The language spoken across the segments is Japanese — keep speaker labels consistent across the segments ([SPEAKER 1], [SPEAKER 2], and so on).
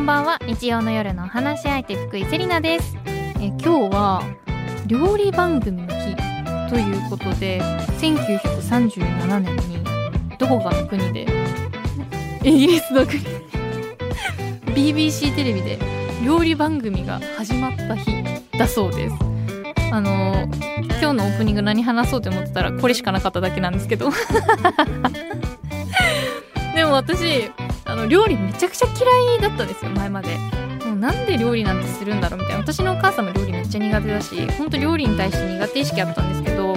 [SPEAKER 1] んばんは。日曜の夜のお話し相手福井セリナです。え今日は料理番組の日ということで1937年にどこかの国で？イギリスの国。BBC テレビで料理番組が始まった日だそうです。あの今日のオープニング何話そうと思ってたらこれしかなかっただけなんですけど。でも私あの料理めちゃくちゃ嫌いだったんですよ前まで。もうなんで料理なんてするんだろうみたいな。私のお母さんも料理めっちゃ苦手だし本当料理に対して苦手意識あったんですけど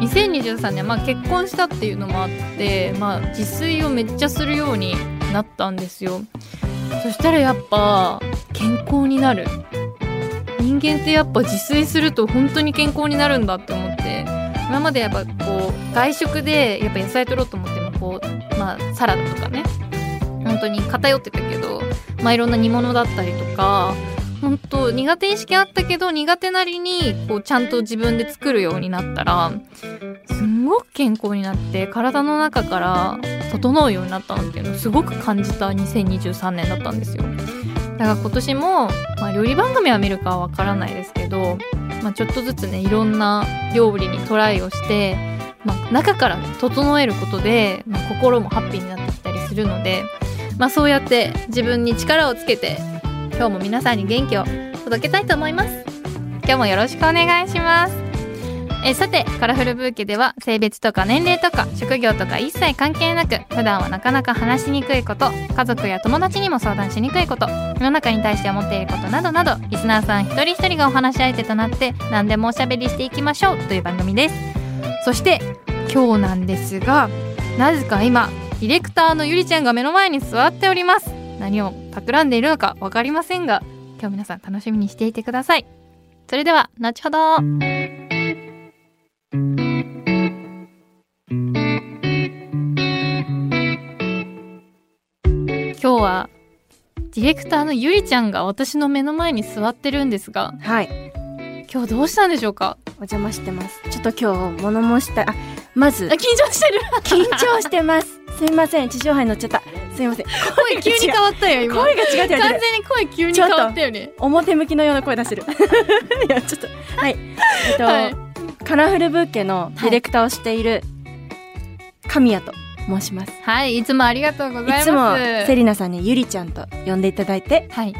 [SPEAKER 1] 2023年、まあ、結婚したっていうのもあって、まあ、自炊をめっちゃするようになったんですよ。そしたらやっぱ健康になる。人間ってやっぱ自炊すると本当に健康になるんだって思って今までやっぱこう外食でやっぱ野菜取ろうと思ってもこう、まあ、サラダとかね本当に偏ってたけど、まあ、いろんな煮物だったりとか本当苦手意識あったけど苦手なりにこうちゃんと自分で作るようになったらすんごく健康になって体の中から整うようになったなっていうのをすごく感じた2023年だったんですよ。だから今年も、まあ、料理番組は見るかはわからないですけど、まあ、ちょっとずつねいろんな料理にトライをして、まあ、中から整えることで、ま、心もハッピーになってきたりするので、まあ、そうやって自分に力をつけて今日も皆さんに元気を届けたいと思います。今日もよろしくお願いします。えさてカラフルブーケでは性別とか年齢とか職業とか一切関係なく普段はなかなか話しにくいこと家族や友達にも相談しにくいこと世の中に対して思っていることなどなどリスナーさん一人一人がお話し相手となって何でもおしゃべりしていきましょうという番組です。そして今日なんですがなぜか今ディレクターのゆりちゃんが目の前に座っております何を企んでいるのか分かりませんが今日皆さん楽しみにしていてくださいそれでは後ほど今日はディレクターのゆりちゃんが私の目の前に座ってるんですが
[SPEAKER 2] はい。
[SPEAKER 1] 今日どうしたんでしょうか？
[SPEAKER 2] お邪魔してます。ちょっと今日、物申した、あ、まず
[SPEAKER 1] あ、緊張してる
[SPEAKER 2] 緊張してます。すいません、地上波に乗っちゃった。すいません。
[SPEAKER 1] 声急に変わったよ今
[SPEAKER 2] 声が違う
[SPEAKER 1] 完。全に声急に変わったよね
[SPEAKER 2] 表向きのような声出してる。いや、ちょっと、はい。えっと、
[SPEAKER 1] はい
[SPEAKER 2] カラフルブーケのディレクターをしている、神谷と申します。
[SPEAKER 1] はいいつもありがとうございます
[SPEAKER 2] いつも、セリナさんにゆりちゃんと呼んでいただいて、
[SPEAKER 1] はい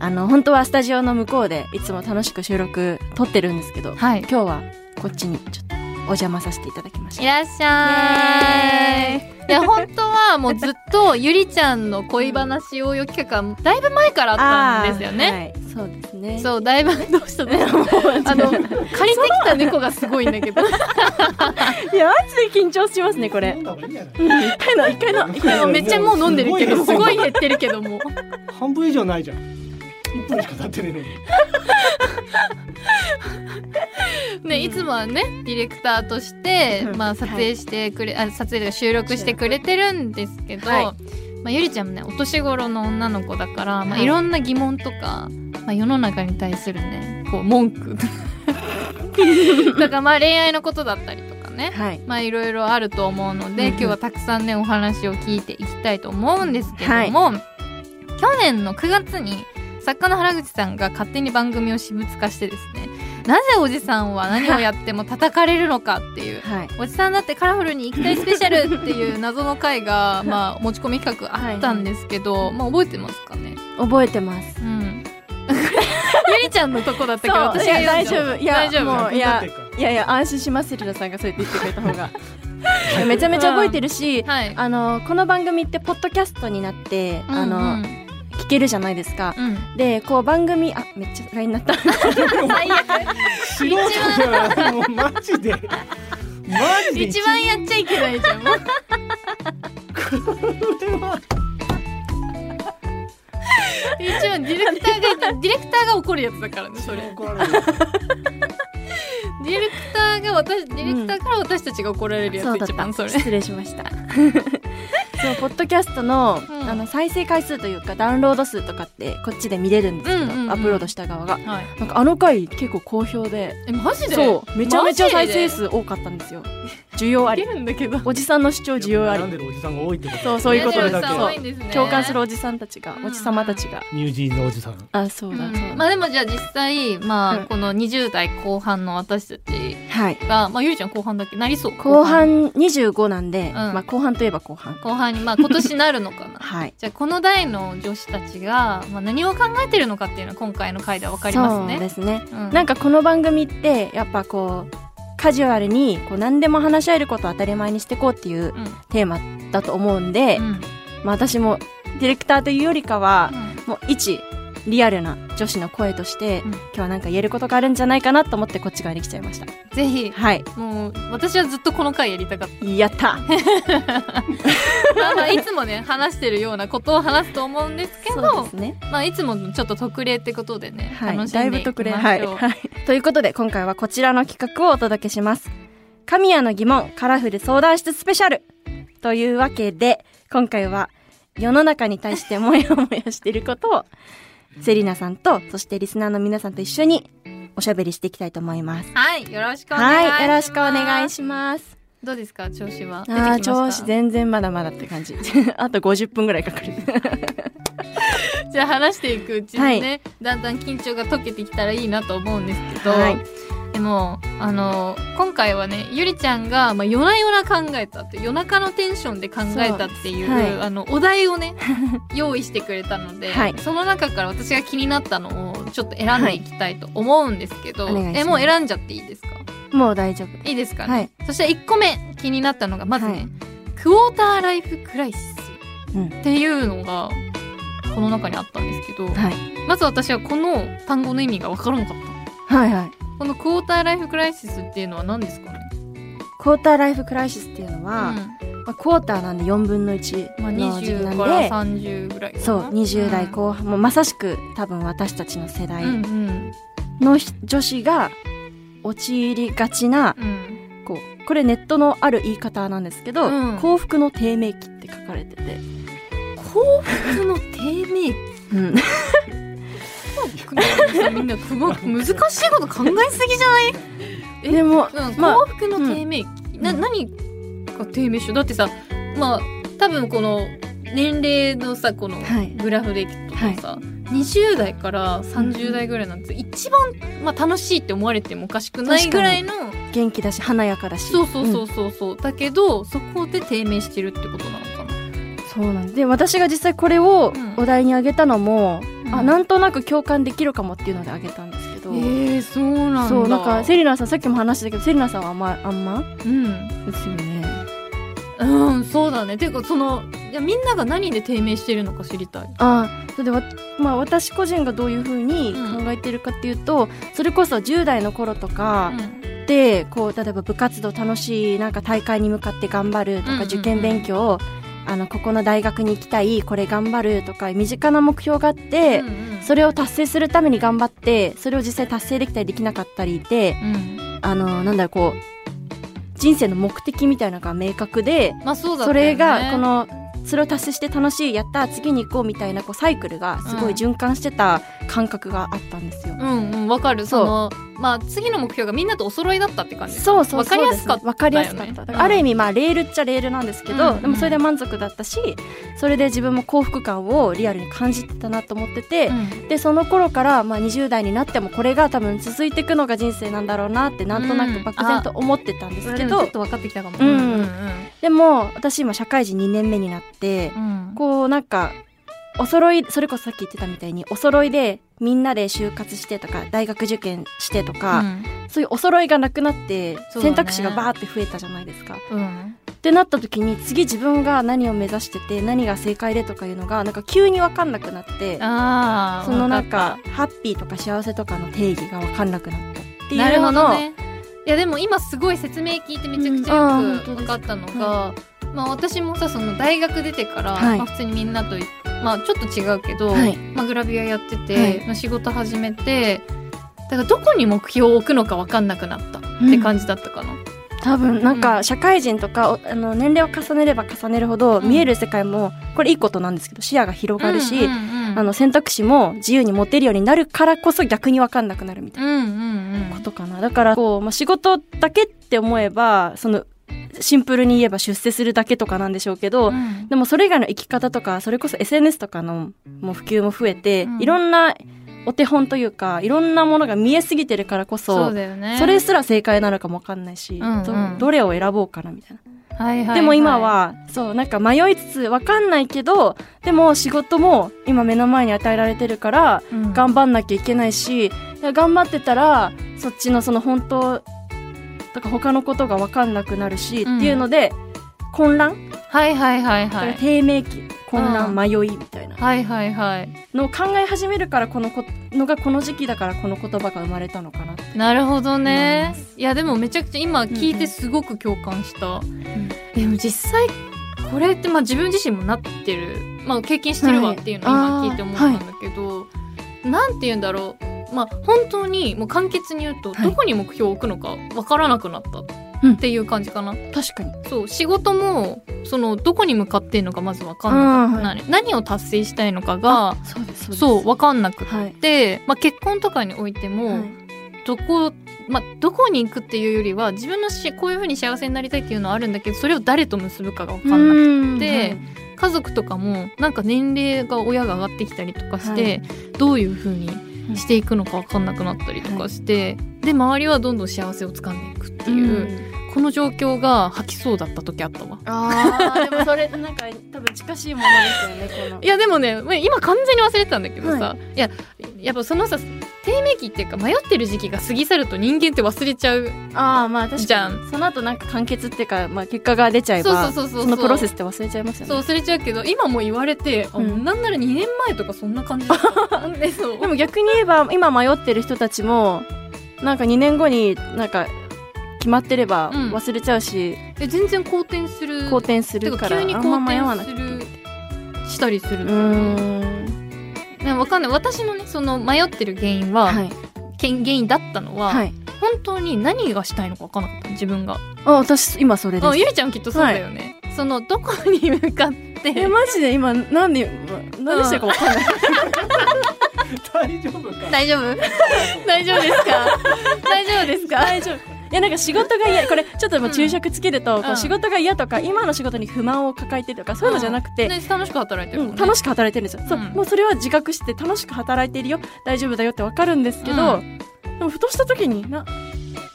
[SPEAKER 2] あの、本当はスタジオの向こうでいつも楽しく収録撮ってるんですけど、
[SPEAKER 1] はい
[SPEAKER 2] 今日はこっちにちょっとお邪魔させていただきました。
[SPEAKER 1] いらっしゃい。いや本当はもうずっとゆりちゃんの恋話応用企画はだいぶ前からあったんですよね、
[SPEAKER 2] はい、そうですね。
[SPEAKER 1] そうだいぶど うしたのあの借りてきた猫がすごいんだけど。
[SPEAKER 2] いや、マジで緊張しますね、これ。一回の、一回の。一回の
[SPEAKER 1] めっちゃもう飲んでるけどす
[SPEAKER 3] すごい
[SPEAKER 1] ごい減ってるけども。
[SPEAKER 3] 半分以上ないじゃん。一分しか経ってねえのに
[SPEAKER 1] ねいつもはねディレクターとして、
[SPEAKER 2] うん。
[SPEAKER 1] まあ、撮影してくれ、あ撮影とか収録してくれてるんですけど、
[SPEAKER 2] はい。
[SPEAKER 1] まあ、ゆりちゃんもねお年頃の女の子だから、まあ、
[SPEAKER 2] はい。
[SPEAKER 1] いろんな疑問とか、まあ、世の中に対するねこう文句。だからまあ恋愛のことだったりとかね
[SPEAKER 2] はい。
[SPEAKER 1] まあいろいろあると思うので、
[SPEAKER 2] うんうん。
[SPEAKER 1] 今日はたくさんねお話を聞いていきたいと思うんですけども、去年の9月に作家の原口さんが勝手に番組を私物化してですねなぜおじさんは何をやっても叩かれるのかっていう。
[SPEAKER 2] はい。
[SPEAKER 1] おじさんだってカラフルに行きたいスペシャルっていう謎の回が、まあ、持ち込み企画あったんですけど、まあ、覚えてますかね？
[SPEAKER 2] 覚えてます。
[SPEAKER 1] うん。ゆりちゃんのとこだったけど私が。
[SPEAKER 2] いや
[SPEAKER 1] 読んじゃう
[SPEAKER 2] 大丈夫。いや
[SPEAKER 1] 大丈夫。
[SPEAKER 2] もういやいやいや、安心します、セリナさんがそうやって言ってくれた方が。めちゃめちゃ覚えてるし、
[SPEAKER 1] はい。
[SPEAKER 2] あの、この番組ってポッドキャストになって、あの、
[SPEAKER 1] うん。うん
[SPEAKER 2] 聞けるじゃないですか。
[SPEAKER 1] うん。
[SPEAKER 2] で、こう番組、あ、めっちゃ LINE になった。
[SPEAKER 1] 最悪。
[SPEAKER 3] 素人じゃんもうマジで。マジで。
[SPEAKER 1] 一番やっちゃいけないじゃん。もう一番ディレクターがディレクターが怒るやつだからねそれ。ディレクターが私ディレクターから私たちが怒られるやつ、
[SPEAKER 2] そうだった。
[SPEAKER 1] 一番それ。
[SPEAKER 2] 失礼しました。そうポッドキャストの,、
[SPEAKER 1] うん。
[SPEAKER 2] あの再生回数というかダウンロード数とかってこっちで見れるんですけど、
[SPEAKER 1] うんうんうん。
[SPEAKER 2] アップロードした側が。
[SPEAKER 1] はい。
[SPEAKER 2] なんかあの回結構好評で。
[SPEAKER 1] えマジで？
[SPEAKER 2] そう。めちゃめちゃ再生数多かったんですよ需要あり
[SPEAKER 1] いけるんだけど。
[SPEAKER 2] おじさんの主張需要あり
[SPEAKER 3] 悩んでるおじさんが多いってこと
[SPEAKER 2] そうそういうことです
[SPEAKER 3] それだけ
[SPEAKER 1] 多いんですね。
[SPEAKER 2] 共感するおじさんたちが
[SPEAKER 1] うん。
[SPEAKER 2] おじさまたちが。
[SPEAKER 3] ニュージーンズおじさん。
[SPEAKER 2] あそうだそうだ、
[SPEAKER 1] まあでもじゃあ実際まあ、
[SPEAKER 2] うん。
[SPEAKER 1] この20代後半の私たち
[SPEAKER 2] はい。
[SPEAKER 1] がまあゆりちゃん後半だっけなりそう。
[SPEAKER 2] 後半25なんで、
[SPEAKER 1] ん。
[SPEAKER 2] まあ後半といえば後半。
[SPEAKER 1] 後半にまあ今年なるのかな。
[SPEAKER 2] はい。
[SPEAKER 1] じゃあこの代の女子たちが、まあ、何を考えてるのかっていうのは今回の回では分かりますね。
[SPEAKER 2] そうですね、
[SPEAKER 1] うん。
[SPEAKER 2] なんかこの番組ってやっぱこうカジュアルにこう何でも話し合えることを当たり前にしていこうっていう
[SPEAKER 1] うん。
[SPEAKER 2] テーマだと思うんで、
[SPEAKER 1] うん。
[SPEAKER 2] まあ、私もディレクターというよりかは
[SPEAKER 1] うん。
[SPEAKER 2] もう一リアルな女子の声として、
[SPEAKER 1] うん。
[SPEAKER 2] 今日はなんか言えることがあるんじゃないかなと思ってこっち側に来ちゃいました。
[SPEAKER 1] ぜひ。
[SPEAKER 2] はい。
[SPEAKER 1] もう私はずっとこの回やりたかっ
[SPEAKER 2] やった。
[SPEAKER 1] た まあまあいつもね話してるようなことを話すと思うんですけ
[SPEAKER 2] そう
[SPEAKER 1] ど
[SPEAKER 2] ですね。
[SPEAKER 1] まあいつものちょっと特例ってことでね、
[SPEAKER 2] はい。
[SPEAKER 1] 楽し
[SPEAKER 2] だい
[SPEAKER 1] んでいきましょう、
[SPEAKER 2] ぶ特例はい、はい、ということで今回はこちらの企画をお届けします。神谷の疑問カラフル相談室スペシャル。というわけで今回は世の中に対してもやもやしていることをセリナさんとそしてリスナーの皆さんと一緒におしゃべりしていきたいと思います。
[SPEAKER 1] はいよろしくお願いします。
[SPEAKER 2] はいよろしくお願いします。
[SPEAKER 1] どうですか調子は？
[SPEAKER 2] あー
[SPEAKER 1] ました？
[SPEAKER 2] 調子全然まだまだって感じ。あと50分ぐらいかかる。
[SPEAKER 1] じゃあ話していくうちにね、だんだん緊張が解けてきたらいいなと思うんですけど、
[SPEAKER 2] はい
[SPEAKER 1] でもあの今回はねゆりちゃんが、まあ、夜な夜な考えたって夜中のテンションで考えたっていう
[SPEAKER 2] はい。
[SPEAKER 1] あのお題をね 用意してくれたので、
[SPEAKER 2] はい。
[SPEAKER 1] その中から私が気になったのをちょっと選んでいきたいと思うんですけど、
[SPEAKER 2] はい。
[SPEAKER 1] えもう選んじゃっていいですか？
[SPEAKER 2] もう大丈夫。
[SPEAKER 1] いいですか？ね、
[SPEAKER 2] はい。
[SPEAKER 1] そして1個目気になったのがまずね、
[SPEAKER 2] はい。
[SPEAKER 1] クォーターライフクライシス
[SPEAKER 2] うん
[SPEAKER 1] っていうのがこの中にあったんですけど、
[SPEAKER 2] はい。
[SPEAKER 1] まず私はこの単語の意味が分からなかった。
[SPEAKER 2] はいはい
[SPEAKER 1] このクォーターライフクライシスっていうのは何ですかね？
[SPEAKER 2] クォーターライフクライシスっていうのは、
[SPEAKER 1] うん。
[SPEAKER 2] まあ、クォーターなんで4分の1
[SPEAKER 1] まあ、
[SPEAKER 2] の時期な
[SPEAKER 1] 20から
[SPEAKER 2] んで、
[SPEAKER 1] 30ぐらい
[SPEAKER 2] そう20代後半、もうまさしく多分私たちの世代
[SPEAKER 1] うんうん。
[SPEAKER 2] のひ女子が陥りがちな
[SPEAKER 1] うん。
[SPEAKER 2] こうこれネットのある言い方なんですけど、
[SPEAKER 1] うん。
[SPEAKER 2] 幸福の低迷期って書かれてて、
[SPEAKER 1] 幸福の低迷期？
[SPEAKER 2] うん、
[SPEAKER 1] みんなく難しいこと考えすぎじゃない？え
[SPEAKER 2] でも
[SPEAKER 1] うん、
[SPEAKER 2] まあ
[SPEAKER 1] 幸福の低迷期、な何が低迷しだってさまあ多分この年齢のさこの
[SPEAKER 2] はい。
[SPEAKER 1] グラフでいくとさ、20代から30代ぐらいなんて一番、まあ、楽しいって思われてもおかしくないぐらいの
[SPEAKER 2] 元気だし華やかだし。
[SPEAKER 1] そうそうそうそうそう、だけどそこで低迷してるってことなのかな。
[SPEAKER 2] そうなんで私が実際これを
[SPEAKER 1] うん。
[SPEAKER 2] お題に挙げたのも、
[SPEAKER 1] うん
[SPEAKER 2] あなんとなく共感できるかもっていうので挙げたんですけど、
[SPEAKER 1] えー、そうなんだ。
[SPEAKER 2] そうなんかセリナさんさっきも話したけどセリナさんはあんまあんま？
[SPEAKER 1] うん。
[SPEAKER 2] ですよね。
[SPEAKER 1] うんそうだね。ていうかそのいやみんなが何で低迷してるのか知りたい。
[SPEAKER 2] ああそれでわ、まあ、私個人がどういうふうに考えてるかっていうと、それこそ10代の頃とかで、こう例えば部活動楽しいなんか大会に向かって頑張るとか、
[SPEAKER 1] うんうんうん。
[SPEAKER 2] 受験勉強あのここの大学に行きたいこれ頑張るとか身近な目標があって、
[SPEAKER 1] うんうん。
[SPEAKER 2] それを達成するために頑張ってそれを実際達成できたりできなかったりで
[SPEAKER 1] うん。
[SPEAKER 2] あのなんだろうこう人生の目的みたいなのが明確で
[SPEAKER 1] まあそうだ
[SPEAKER 2] それがこのそれを達成して楽しいやった次に行こうみたいなこうサイクルがすごい循環してた感覚があったんですよ。
[SPEAKER 1] うんうんわかる。
[SPEAKER 2] そ
[SPEAKER 1] のまあ次の目標がみんなとお揃いだったって感じ。
[SPEAKER 2] そうそう
[SPEAKER 1] わかりやすかったよね。
[SPEAKER 2] わかりやすかった。だからある意味まあレールっちゃレールなんですけど、
[SPEAKER 1] うん。うん
[SPEAKER 2] でもそれで満足だったし、それで自分も幸福感をリアルに感じてたなと思ってて、
[SPEAKER 1] うん。
[SPEAKER 2] でその頃からまあ20代になってもこれが多分続いていくのが人生なんだろうなってなんとなく漠然と思ってたんですけど、
[SPEAKER 1] でもちょっと分かってきたかも。
[SPEAKER 2] うん。
[SPEAKER 1] うん。
[SPEAKER 2] でも私今社会人2年目になって、
[SPEAKER 1] うん。
[SPEAKER 2] こうなんかお揃いそれこそさっき言ってたみたいにお揃いでみんなで就活してとか大学受験してとか、
[SPEAKER 1] うん。
[SPEAKER 2] そういうお揃いがなくなって選択肢がバーって増えたじゃないですか。
[SPEAKER 1] うん。
[SPEAKER 2] ってなった時に次自分が何を目指してて何が正解でとかいうのがなんか急に分かんなくなって
[SPEAKER 1] ああ
[SPEAKER 2] そのなん
[SPEAKER 1] わ
[SPEAKER 2] かハッピーとか幸せとかの定義が分かんなくなったって
[SPEAKER 1] なる
[SPEAKER 2] いうのの、
[SPEAKER 1] ね。いやでも今すごい説明聞いてめちゃくちゃよく分かったのが、まあ私もさその大学出てから、
[SPEAKER 2] はい。
[SPEAKER 1] まあ、普通にみんなとまあちょっと違うけど、
[SPEAKER 2] はい。
[SPEAKER 1] まあ、グラビアやってて、
[SPEAKER 2] はい。
[SPEAKER 1] まあ仕事始めてだからどこに目標を置くのか分かんなくなったって感じだったかな、
[SPEAKER 2] 多分なん
[SPEAKER 1] う
[SPEAKER 2] か社会人とか、おあの年齢を重ねれば重ねるほど
[SPEAKER 1] うん。
[SPEAKER 2] 見える世界もこれいいことなんですけど視野が広がるし、
[SPEAKER 1] うんうんうん
[SPEAKER 2] あの選択肢も自由に持てるようになるからこそ逆に分かんなくなるみたいな
[SPEAKER 1] うんうんうん。
[SPEAKER 2] ことかな。だからこう、まあ、仕事だけって思えばそのシンプルに言えば出世するだけとかなんでしょうけど、
[SPEAKER 1] うん。
[SPEAKER 2] でもそれ以外の生き方とかそれこそ SNS とかのもう普及も増えて、
[SPEAKER 1] うん
[SPEAKER 2] いろんなお手本というかいろんなものが見えすぎてるからこそ
[SPEAKER 1] ね。
[SPEAKER 2] それすら正解なのかもわかんないし、
[SPEAKER 1] うんうん。
[SPEAKER 2] どどれを選ぼうかなみたいな、
[SPEAKER 1] はいはいはい。
[SPEAKER 2] でも今はそうなんか迷いつつわかんないけどでも仕事も今目の前に与えられてるから
[SPEAKER 1] うん。
[SPEAKER 2] 頑張んなきゃいけないし、頑張ってたらそっちのその本当とか他のことが分かんなくなるし、
[SPEAKER 1] うん。
[SPEAKER 2] っていうので混乱、
[SPEAKER 1] はいはいはいはい。
[SPEAKER 2] 低迷期混乱、
[SPEAKER 1] うん。
[SPEAKER 2] 迷いみたいな。
[SPEAKER 1] はいはいはい。
[SPEAKER 2] のを考え始めるからこのこのがこの時期だからこの言葉が生まれたのかな。
[SPEAKER 1] なるほどね。
[SPEAKER 2] う
[SPEAKER 1] いやでもめちゃくちゃ今聞いてすごく共感した、でも実際これってまあ自分自身もなってる、まあ、経験してるわっていうのを今
[SPEAKER 2] はい
[SPEAKER 1] 聞いて思ったんだけど、なんて言うんだろう。まあ本当にもう簡潔に言うと、
[SPEAKER 2] はい。
[SPEAKER 1] どこに目標を置くのかわからなくなったっていう感じかな、
[SPEAKER 2] 確かに。
[SPEAKER 1] そう仕事もそのどこに向かってんのかまずわかんなかった、
[SPEAKER 2] あー
[SPEAKER 1] 何何を達成したいのかが
[SPEAKER 2] そうですそう
[SPEAKER 1] わかんなく
[SPEAKER 2] はい。
[SPEAKER 1] て、まあ、結婚とかにおいても、
[SPEAKER 2] はい。
[SPEAKER 1] どこ、まあ、どこに行くっていうよりは自分のしこういうふうに幸せになりたいっていうのはあるんだけどそれを誰と結ぶかが分かんなくて家族とかもなんか年齢が親が上がってきたりとかして、どういうふうにしていくのか分かんなくなったりとかして、で周りはどんどん幸せをつかんでいくっていう、この状況が吐きそうだった時あったわ。
[SPEAKER 2] あーでもそれなんか多分近しいものですよねこの。
[SPEAKER 1] いやでもねまあ今完全に忘れてたんだけどさ、、
[SPEAKER 2] はい
[SPEAKER 1] ややっぱそのさ低迷期っていうか迷ってる時期が過ぎ去ると人間って忘れちゃう
[SPEAKER 2] ああまあ確
[SPEAKER 1] じゃん。
[SPEAKER 2] かにその後なんか完結っていうか、まあ、結果が出ちゃえば
[SPEAKER 1] そうそうそうそう
[SPEAKER 2] そのプロセスって忘れちゃいますよね。
[SPEAKER 1] そう忘れちゃうけど今も言われて、あ
[SPEAKER 2] うん。
[SPEAKER 1] なんなら2年前とかそんな感じでそう
[SPEAKER 2] でも逆に言えば今迷ってる人たちもなんか2年後になんか決まってれば
[SPEAKER 1] うん。
[SPEAKER 2] 忘れちゃうし、
[SPEAKER 1] え全然好転する。
[SPEAKER 2] 好転するから
[SPEAKER 1] 急に好転するしたりする
[SPEAKER 2] うん。
[SPEAKER 1] ねわかんない。私のねその迷ってる原因は、
[SPEAKER 2] はい。
[SPEAKER 1] 原因だったのは、
[SPEAKER 2] はい。
[SPEAKER 1] 本当に何がしたいのか分からなかったの自分が。
[SPEAKER 2] あ私今それです。
[SPEAKER 1] あゆりちゃんきっとそうだよね、そのどこに向かって。
[SPEAKER 2] えマジで？今何で何でしたかわかんない、
[SPEAKER 3] 大丈夫か？
[SPEAKER 1] 大丈夫？大丈夫ですか？大丈夫ですか？
[SPEAKER 2] 大丈夫。いやなんか仕事が嫌これちょっともう注釈つけると、こ
[SPEAKER 1] うん。
[SPEAKER 2] う仕事が嫌とか今の仕事に不満を抱えてるとかそういうのじゃなくて、
[SPEAKER 1] ね楽しく働いてるね、
[SPEAKER 2] うん楽しく働いてるんですよ、そう
[SPEAKER 1] うん
[SPEAKER 2] もうそれは自覚して楽しく働いてるよ。大丈夫だよってわかるんですけど、
[SPEAKER 1] う
[SPEAKER 2] でもふとした時にな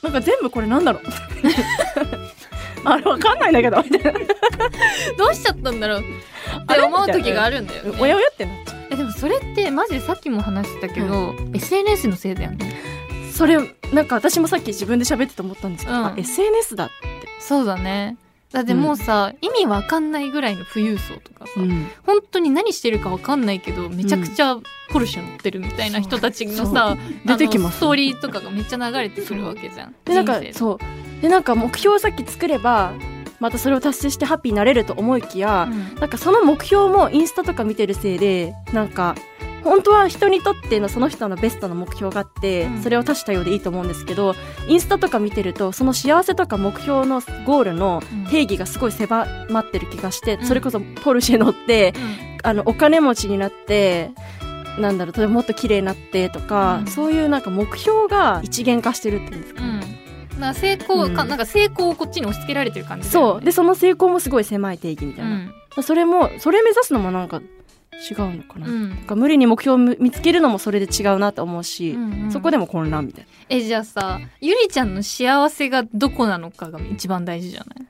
[SPEAKER 2] なんか全部これなんだろう。あれわかんないんだけど。みたいな
[SPEAKER 1] どうしちゃったんだろう。って思う時があるんだよね。
[SPEAKER 2] おやおやってなっちゃ
[SPEAKER 1] えでもそれってマジでさっきも話してたけど、SNS のせいだよね。
[SPEAKER 2] うそれなんか私もさっき自分で喋ってて思ったんですけど、
[SPEAKER 1] うん。
[SPEAKER 2] あ SNS だって、
[SPEAKER 1] そうだね。だってもうさ、意味わかんないぐらいの富裕層とかさ、
[SPEAKER 2] ん、
[SPEAKER 1] 本当に何してるかわかんないけどめちゃくちゃポルシェ乗ってるみたいな人たちのさ、
[SPEAKER 2] 出てきます
[SPEAKER 1] ストーリーとかがめっちゃ流れてくるわけじゃん。
[SPEAKER 2] でなんかそう。でなんか目標をさっき作ればまたそれを達成してハッピーになれると思いきや、
[SPEAKER 1] うん。
[SPEAKER 2] なんかその目標もインスタとか見てるせいでなんか本当は人にとってのその人のベストな目標があって、
[SPEAKER 1] うん。
[SPEAKER 2] それを多種多様でいいと思うんですけどインスタとか見てるとその幸せとか目標のゴールの
[SPEAKER 1] うん。
[SPEAKER 2] 定義がすごい狭まってる気がして、
[SPEAKER 1] うん。
[SPEAKER 2] それこそポルシェ乗ってあのお金持ちになってなんだろうもっと綺麗になってとか、
[SPEAKER 1] うん。
[SPEAKER 2] そういうなんか目標が一元化してるっていうんですか、
[SPEAKER 1] うん、うん、なんか成功か、
[SPEAKER 2] うん。
[SPEAKER 1] なんか成功をこっちに押し付けられてる感じね。
[SPEAKER 2] そう。でその成功もすごい狭い定義みたいな、
[SPEAKER 1] うん。
[SPEAKER 2] それもそれ目指すのもなんか違うのかな、
[SPEAKER 1] うん。
[SPEAKER 2] なんか無理に目標を見つけるのもそれで違うなと思うし、
[SPEAKER 1] うんうん。
[SPEAKER 2] そこでも混乱みたい
[SPEAKER 1] えじゃあさゆりちゃんの幸せがどこなのかが一番大事じゃない？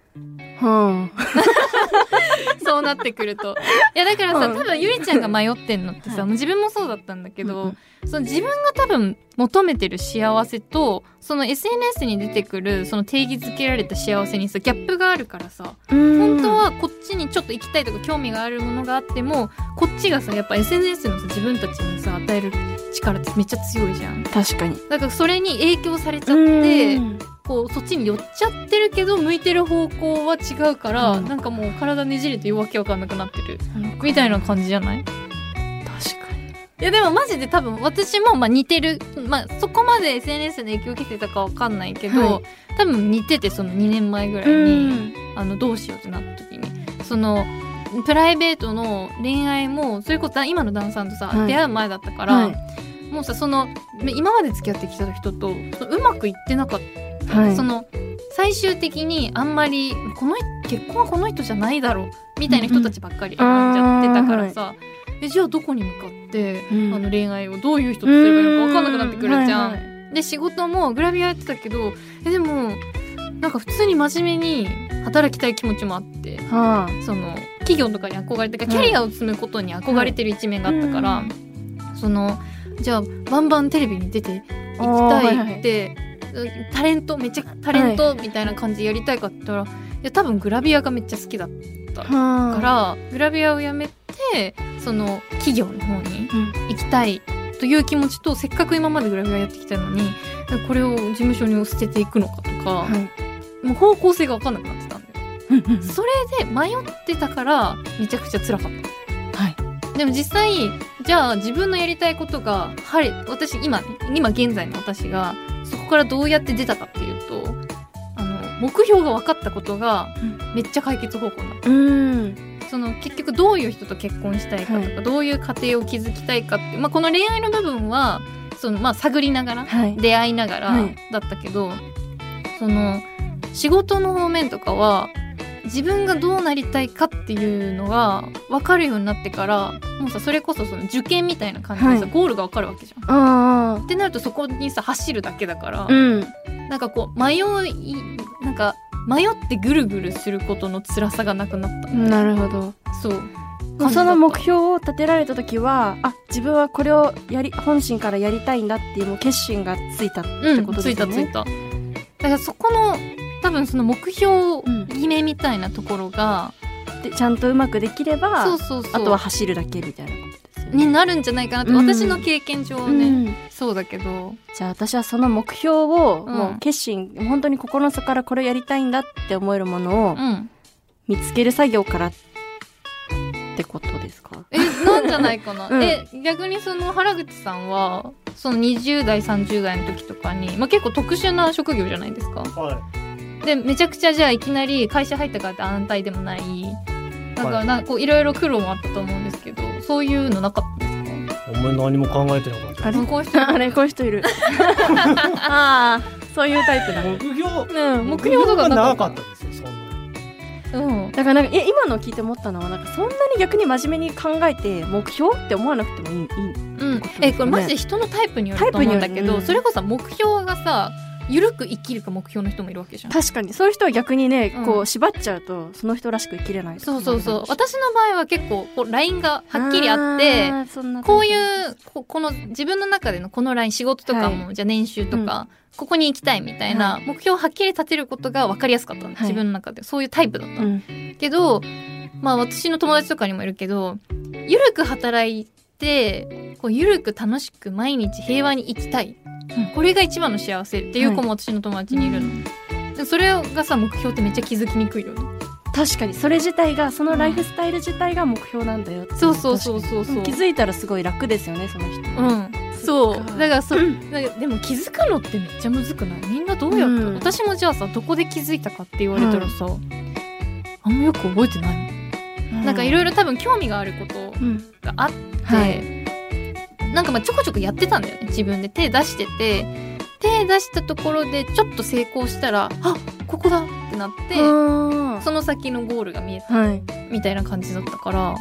[SPEAKER 2] な。は
[SPEAKER 1] そうなってくると。いやだからさ、
[SPEAKER 2] うん。
[SPEAKER 1] 多分ゆりちゃんが迷ってんのってさ、
[SPEAKER 2] はい。
[SPEAKER 1] 自分もそうだったんだけど、
[SPEAKER 2] うん
[SPEAKER 1] その自分が多分求めてる幸せと、その SNS に出てくるその定義づけられた幸せにさ、ギャップがあるからさ、
[SPEAKER 2] 本
[SPEAKER 1] 本当はこっちにちょっと行きたいとか興味があるものがあっても、こっちがさ、やっぱ SNS のさ、自分たちにさ、与える力ってめっちゃ強いじゃん。
[SPEAKER 2] 確かに。
[SPEAKER 1] だからそれに影響されちゃって、こうそっちに寄っちゃってるけど向いてる方向は違うから、
[SPEAKER 2] うん。
[SPEAKER 1] なんかもう体ねじれてわけわかんなくなってるみたいな感じじゃない？
[SPEAKER 2] 確かに。
[SPEAKER 1] いやでもマジで多分私もまあ似てる、まあ、そこまで SNS の影響を受けてたかわかんないけど、
[SPEAKER 2] はい。
[SPEAKER 1] 多分似ててその2年前ぐらいに、
[SPEAKER 2] うん。
[SPEAKER 1] あのどうしようってなった時にそのプライベートの恋愛もそれこそ今の旦さんとさ、
[SPEAKER 2] はい。
[SPEAKER 1] 出会う前だったから、
[SPEAKER 2] はい。
[SPEAKER 1] もうさその今まで付き合ってきた人とうまくいってなかった。
[SPEAKER 2] はい。
[SPEAKER 1] その最終的にあんまりこの結婚はこの人じゃないだろうみたいな人たちばっかり選んじゃってたからさ、えじゃあどこに向かって、
[SPEAKER 2] うん。
[SPEAKER 1] あの恋愛をどういう人とすればいいのか分かんなくなってくるじゃん。
[SPEAKER 2] はいはい。
[SPEAKER 1] で仕事もグラビアやってたけどえでもなんか普通に真面目に働きたい気持ちもあって
[SPEAKER 2] は
[SPEAKER 1] その企業とかに憧れてかキャリアを積むことに憧れてる一面があったから、そのじゃあバンバンテレビに出ていきたいって、タレントめっちゃタレントみたいな感じでやりたいかって言ったら、いや多分グラビアがめっちゃ好きだったか
[SPEAKER 2] あは
[SPEAKER 1] ら、グラビアをやめてその企業の方に
[SPEAKER 2] うん。
[SPEAKER 1] 行きたいという気持ちとせっかく今までグラビアやってきたのにこれを事務所に捨てていくのかとか、
[SPEAKER 2] はい
[SPEAKER 1] もう方向性が分かんなくなってたんだよ。それで迷ってたからめちゃくちゃ辛かった。
[SPEAKER 2] はい。
[SPEAKER 1] でも実際じゃあ自分のやりたいことがはい私今今現在の私がそこからどうやって出たかっていうとあの目標が分かったことがめっちゃ解決方法なの。
[SPEAKER 2] うん。
[SPEAKER 1] その結局どういう人と結婚したいかとか、
[SPEAKER 2] は
[SPEAKER 1] どういう家庭を築きたいかって、まあ、この恋愛の部分はその、まあ、探りながら
[SPEAKER 2] はい。
[SPEAKER 1] 出会いながら
[SPEAKER 2] はい。
[SPEAKER 1] だったけど、その仕事の方面とかは自分がどうなりたいかっていうのが分かるようになってからもうさそれこそその受験みたいな感じでさ、
[SPEAKER 2] はい
[SPEAKER 1] ゴールが分かるわけじゃん。
[SPEAKER 2] あ
[SPEAKER 1] ってなるとそこにさ走るだけだから、
[SPEAKER 2] あうん
[SPEAKER 1] なんかこう迷いなんか迷ってぐるぐるすることの辛さがなくなった。
[SPEAKER 2] なるほど
[SPEAKER 1] そう
[SPEAKER 2] その目標を立てられた時はあ自分はこれをやり本心からやりたいんだっていうもう決心がついたって
[SPEAKER 1] うん、
[SPEAKER 2] こと
[SPEAKER 1] つ
[SPEAKER 2] ですよね。
[SPEAKER 1] いたついた。だからそこの多分その目標
[SPEAKER 2] うん
[SPEAKER 1] 決めみたいなところが、
[SPEAKER 2] でちゃんとうまくできれば
[SPEAKER 1] そうそうそう。
[SPEAKER 2] あとは走るだけみたいなことですよね。
[SPEAKER 1] になるんじゃないかなって、
[SPEAKER 2] うん。
[SPEAKER 1] 私の経験上ね、
[SPEAKER 2] うん。
[SPEAKER 1] そうだけど。
[SPEAKER 2] じゃあ私はその目標を
[SPEAKER 1] うん。
[SPEAKER 2] もう決心、本当に心の底からこれをやりたいんだって思えるものを
[SPEAKER 1] うん。
[SPEAKER 2] 見つける作業からってことですか？
[SPEAKER 1] えなんじゃないかな、
[SPEAKER 2] うん。
[SPEAKER 1] え逆にその原口さんはその20代30代の時とかに、まあ、結構特殊な職業じゃないですか。
[SPEAKER 3] は
[SPEAKER 1] でめちゃくちゃじゃあいきなり会社入ったからって安泰でもない。なんか、
[SPEAKER 3] はい。
[SPEAKER 1] なんかこういろいろ苦労もあったと思うんですけどそういうのなかったんですか？
[SPEAKER 3] い。お前何も考えてなかった。
[SPEAKER 2] あれ？
[SPEAKER 1] こういう人
[SPEAKER 2] あれこういう人いる。ああそういうタイプだ。
[SPEAKER 3] 目標？
[SPEAKER 1] うん目標とか
[SPEAKER 3] が
[SPEAKER 1] な
[SPEAKER 3] なか。
[SPEAKER 1] かっ
[SPEAKER 3] ったですよ。そんな。
[SPEAKER 1] たうん。
[SPEAKER 2] だからなんかえ今のを聞いて思ったのはなんかそんなに逆に真面目に考えて目標って思わなくてもいいいい。
[SPEAKER 1] うん、えこれマジで人のタイプによると思うんだけど、
[SPEAKER 2] タイプによる。うん。
[SPEAKER 1] それこそ目標がさ緩く生きるか目標の人もいるわけじゃん。
[SPEAKER 2] 確かにそういう人は逆にね、
[SPEAKER 1] うん。
[SPEAKER 2] こう縛っちゃうとその人らしく生きれない
[SPEAKER 1] そうそうそう。私の場合は結構こうラインがはっきりあってこういうここの自分の中でのこのライン仕事とかも、じゃあ年収とか、ここに行きたいみたいな目標をはっきり立てることが分かりやすかったの、
[SPEAKER 2] はい。
[SPEAKER 1] 自分の中で。そういうタイプだったの、
[SPEAKER 2] うん。
[SPEAKER 1] けどまあ私の友達とかにもいるけどゆるく働いてこうゆるく楽しく毎日平和に生きたい、
[SPEAKER 2] うん。
[SPEAKER 1] これが一番の幸せっていう子も私の友達にいるの、でそれがさ目標ってめっちゃ気づきにくいよね。
[SPEAKER 2] 確かに。それ自体がそのライフスタイル自体が目標なんだよって。
[SPEAKER 1] そうそうそうそうそう。
[SPEAKER 2] 気づいたらすごい楽ですよねその人。
[SPEAKER 1] うん。そう。だからそだからでも気づくのってめっちゃむずくない？みんなどうやって、
[SPEAKER 2] うん。
[SPEAKER 1] 私もじゃあさどこで気づいたかって言われたらさ、あんまよく覚えてないもん、なんかいろいろ多分興味があること
[SPEAKER 2] うん。
[SPEAKER 1] があって、
[SPEAKER 2] はい。
[SPEAKER 1] なんかまあちょこちょこやってたんだよね自分で。手出してて手出したところでちょっと成功したらあここだってなって、
[SPEAKER 2] あ
[SPEAKER 1] その先のゴールが見えた
[SPEAKER 2] ーはい。
[SPEAKER 1] みたいな感じだったから。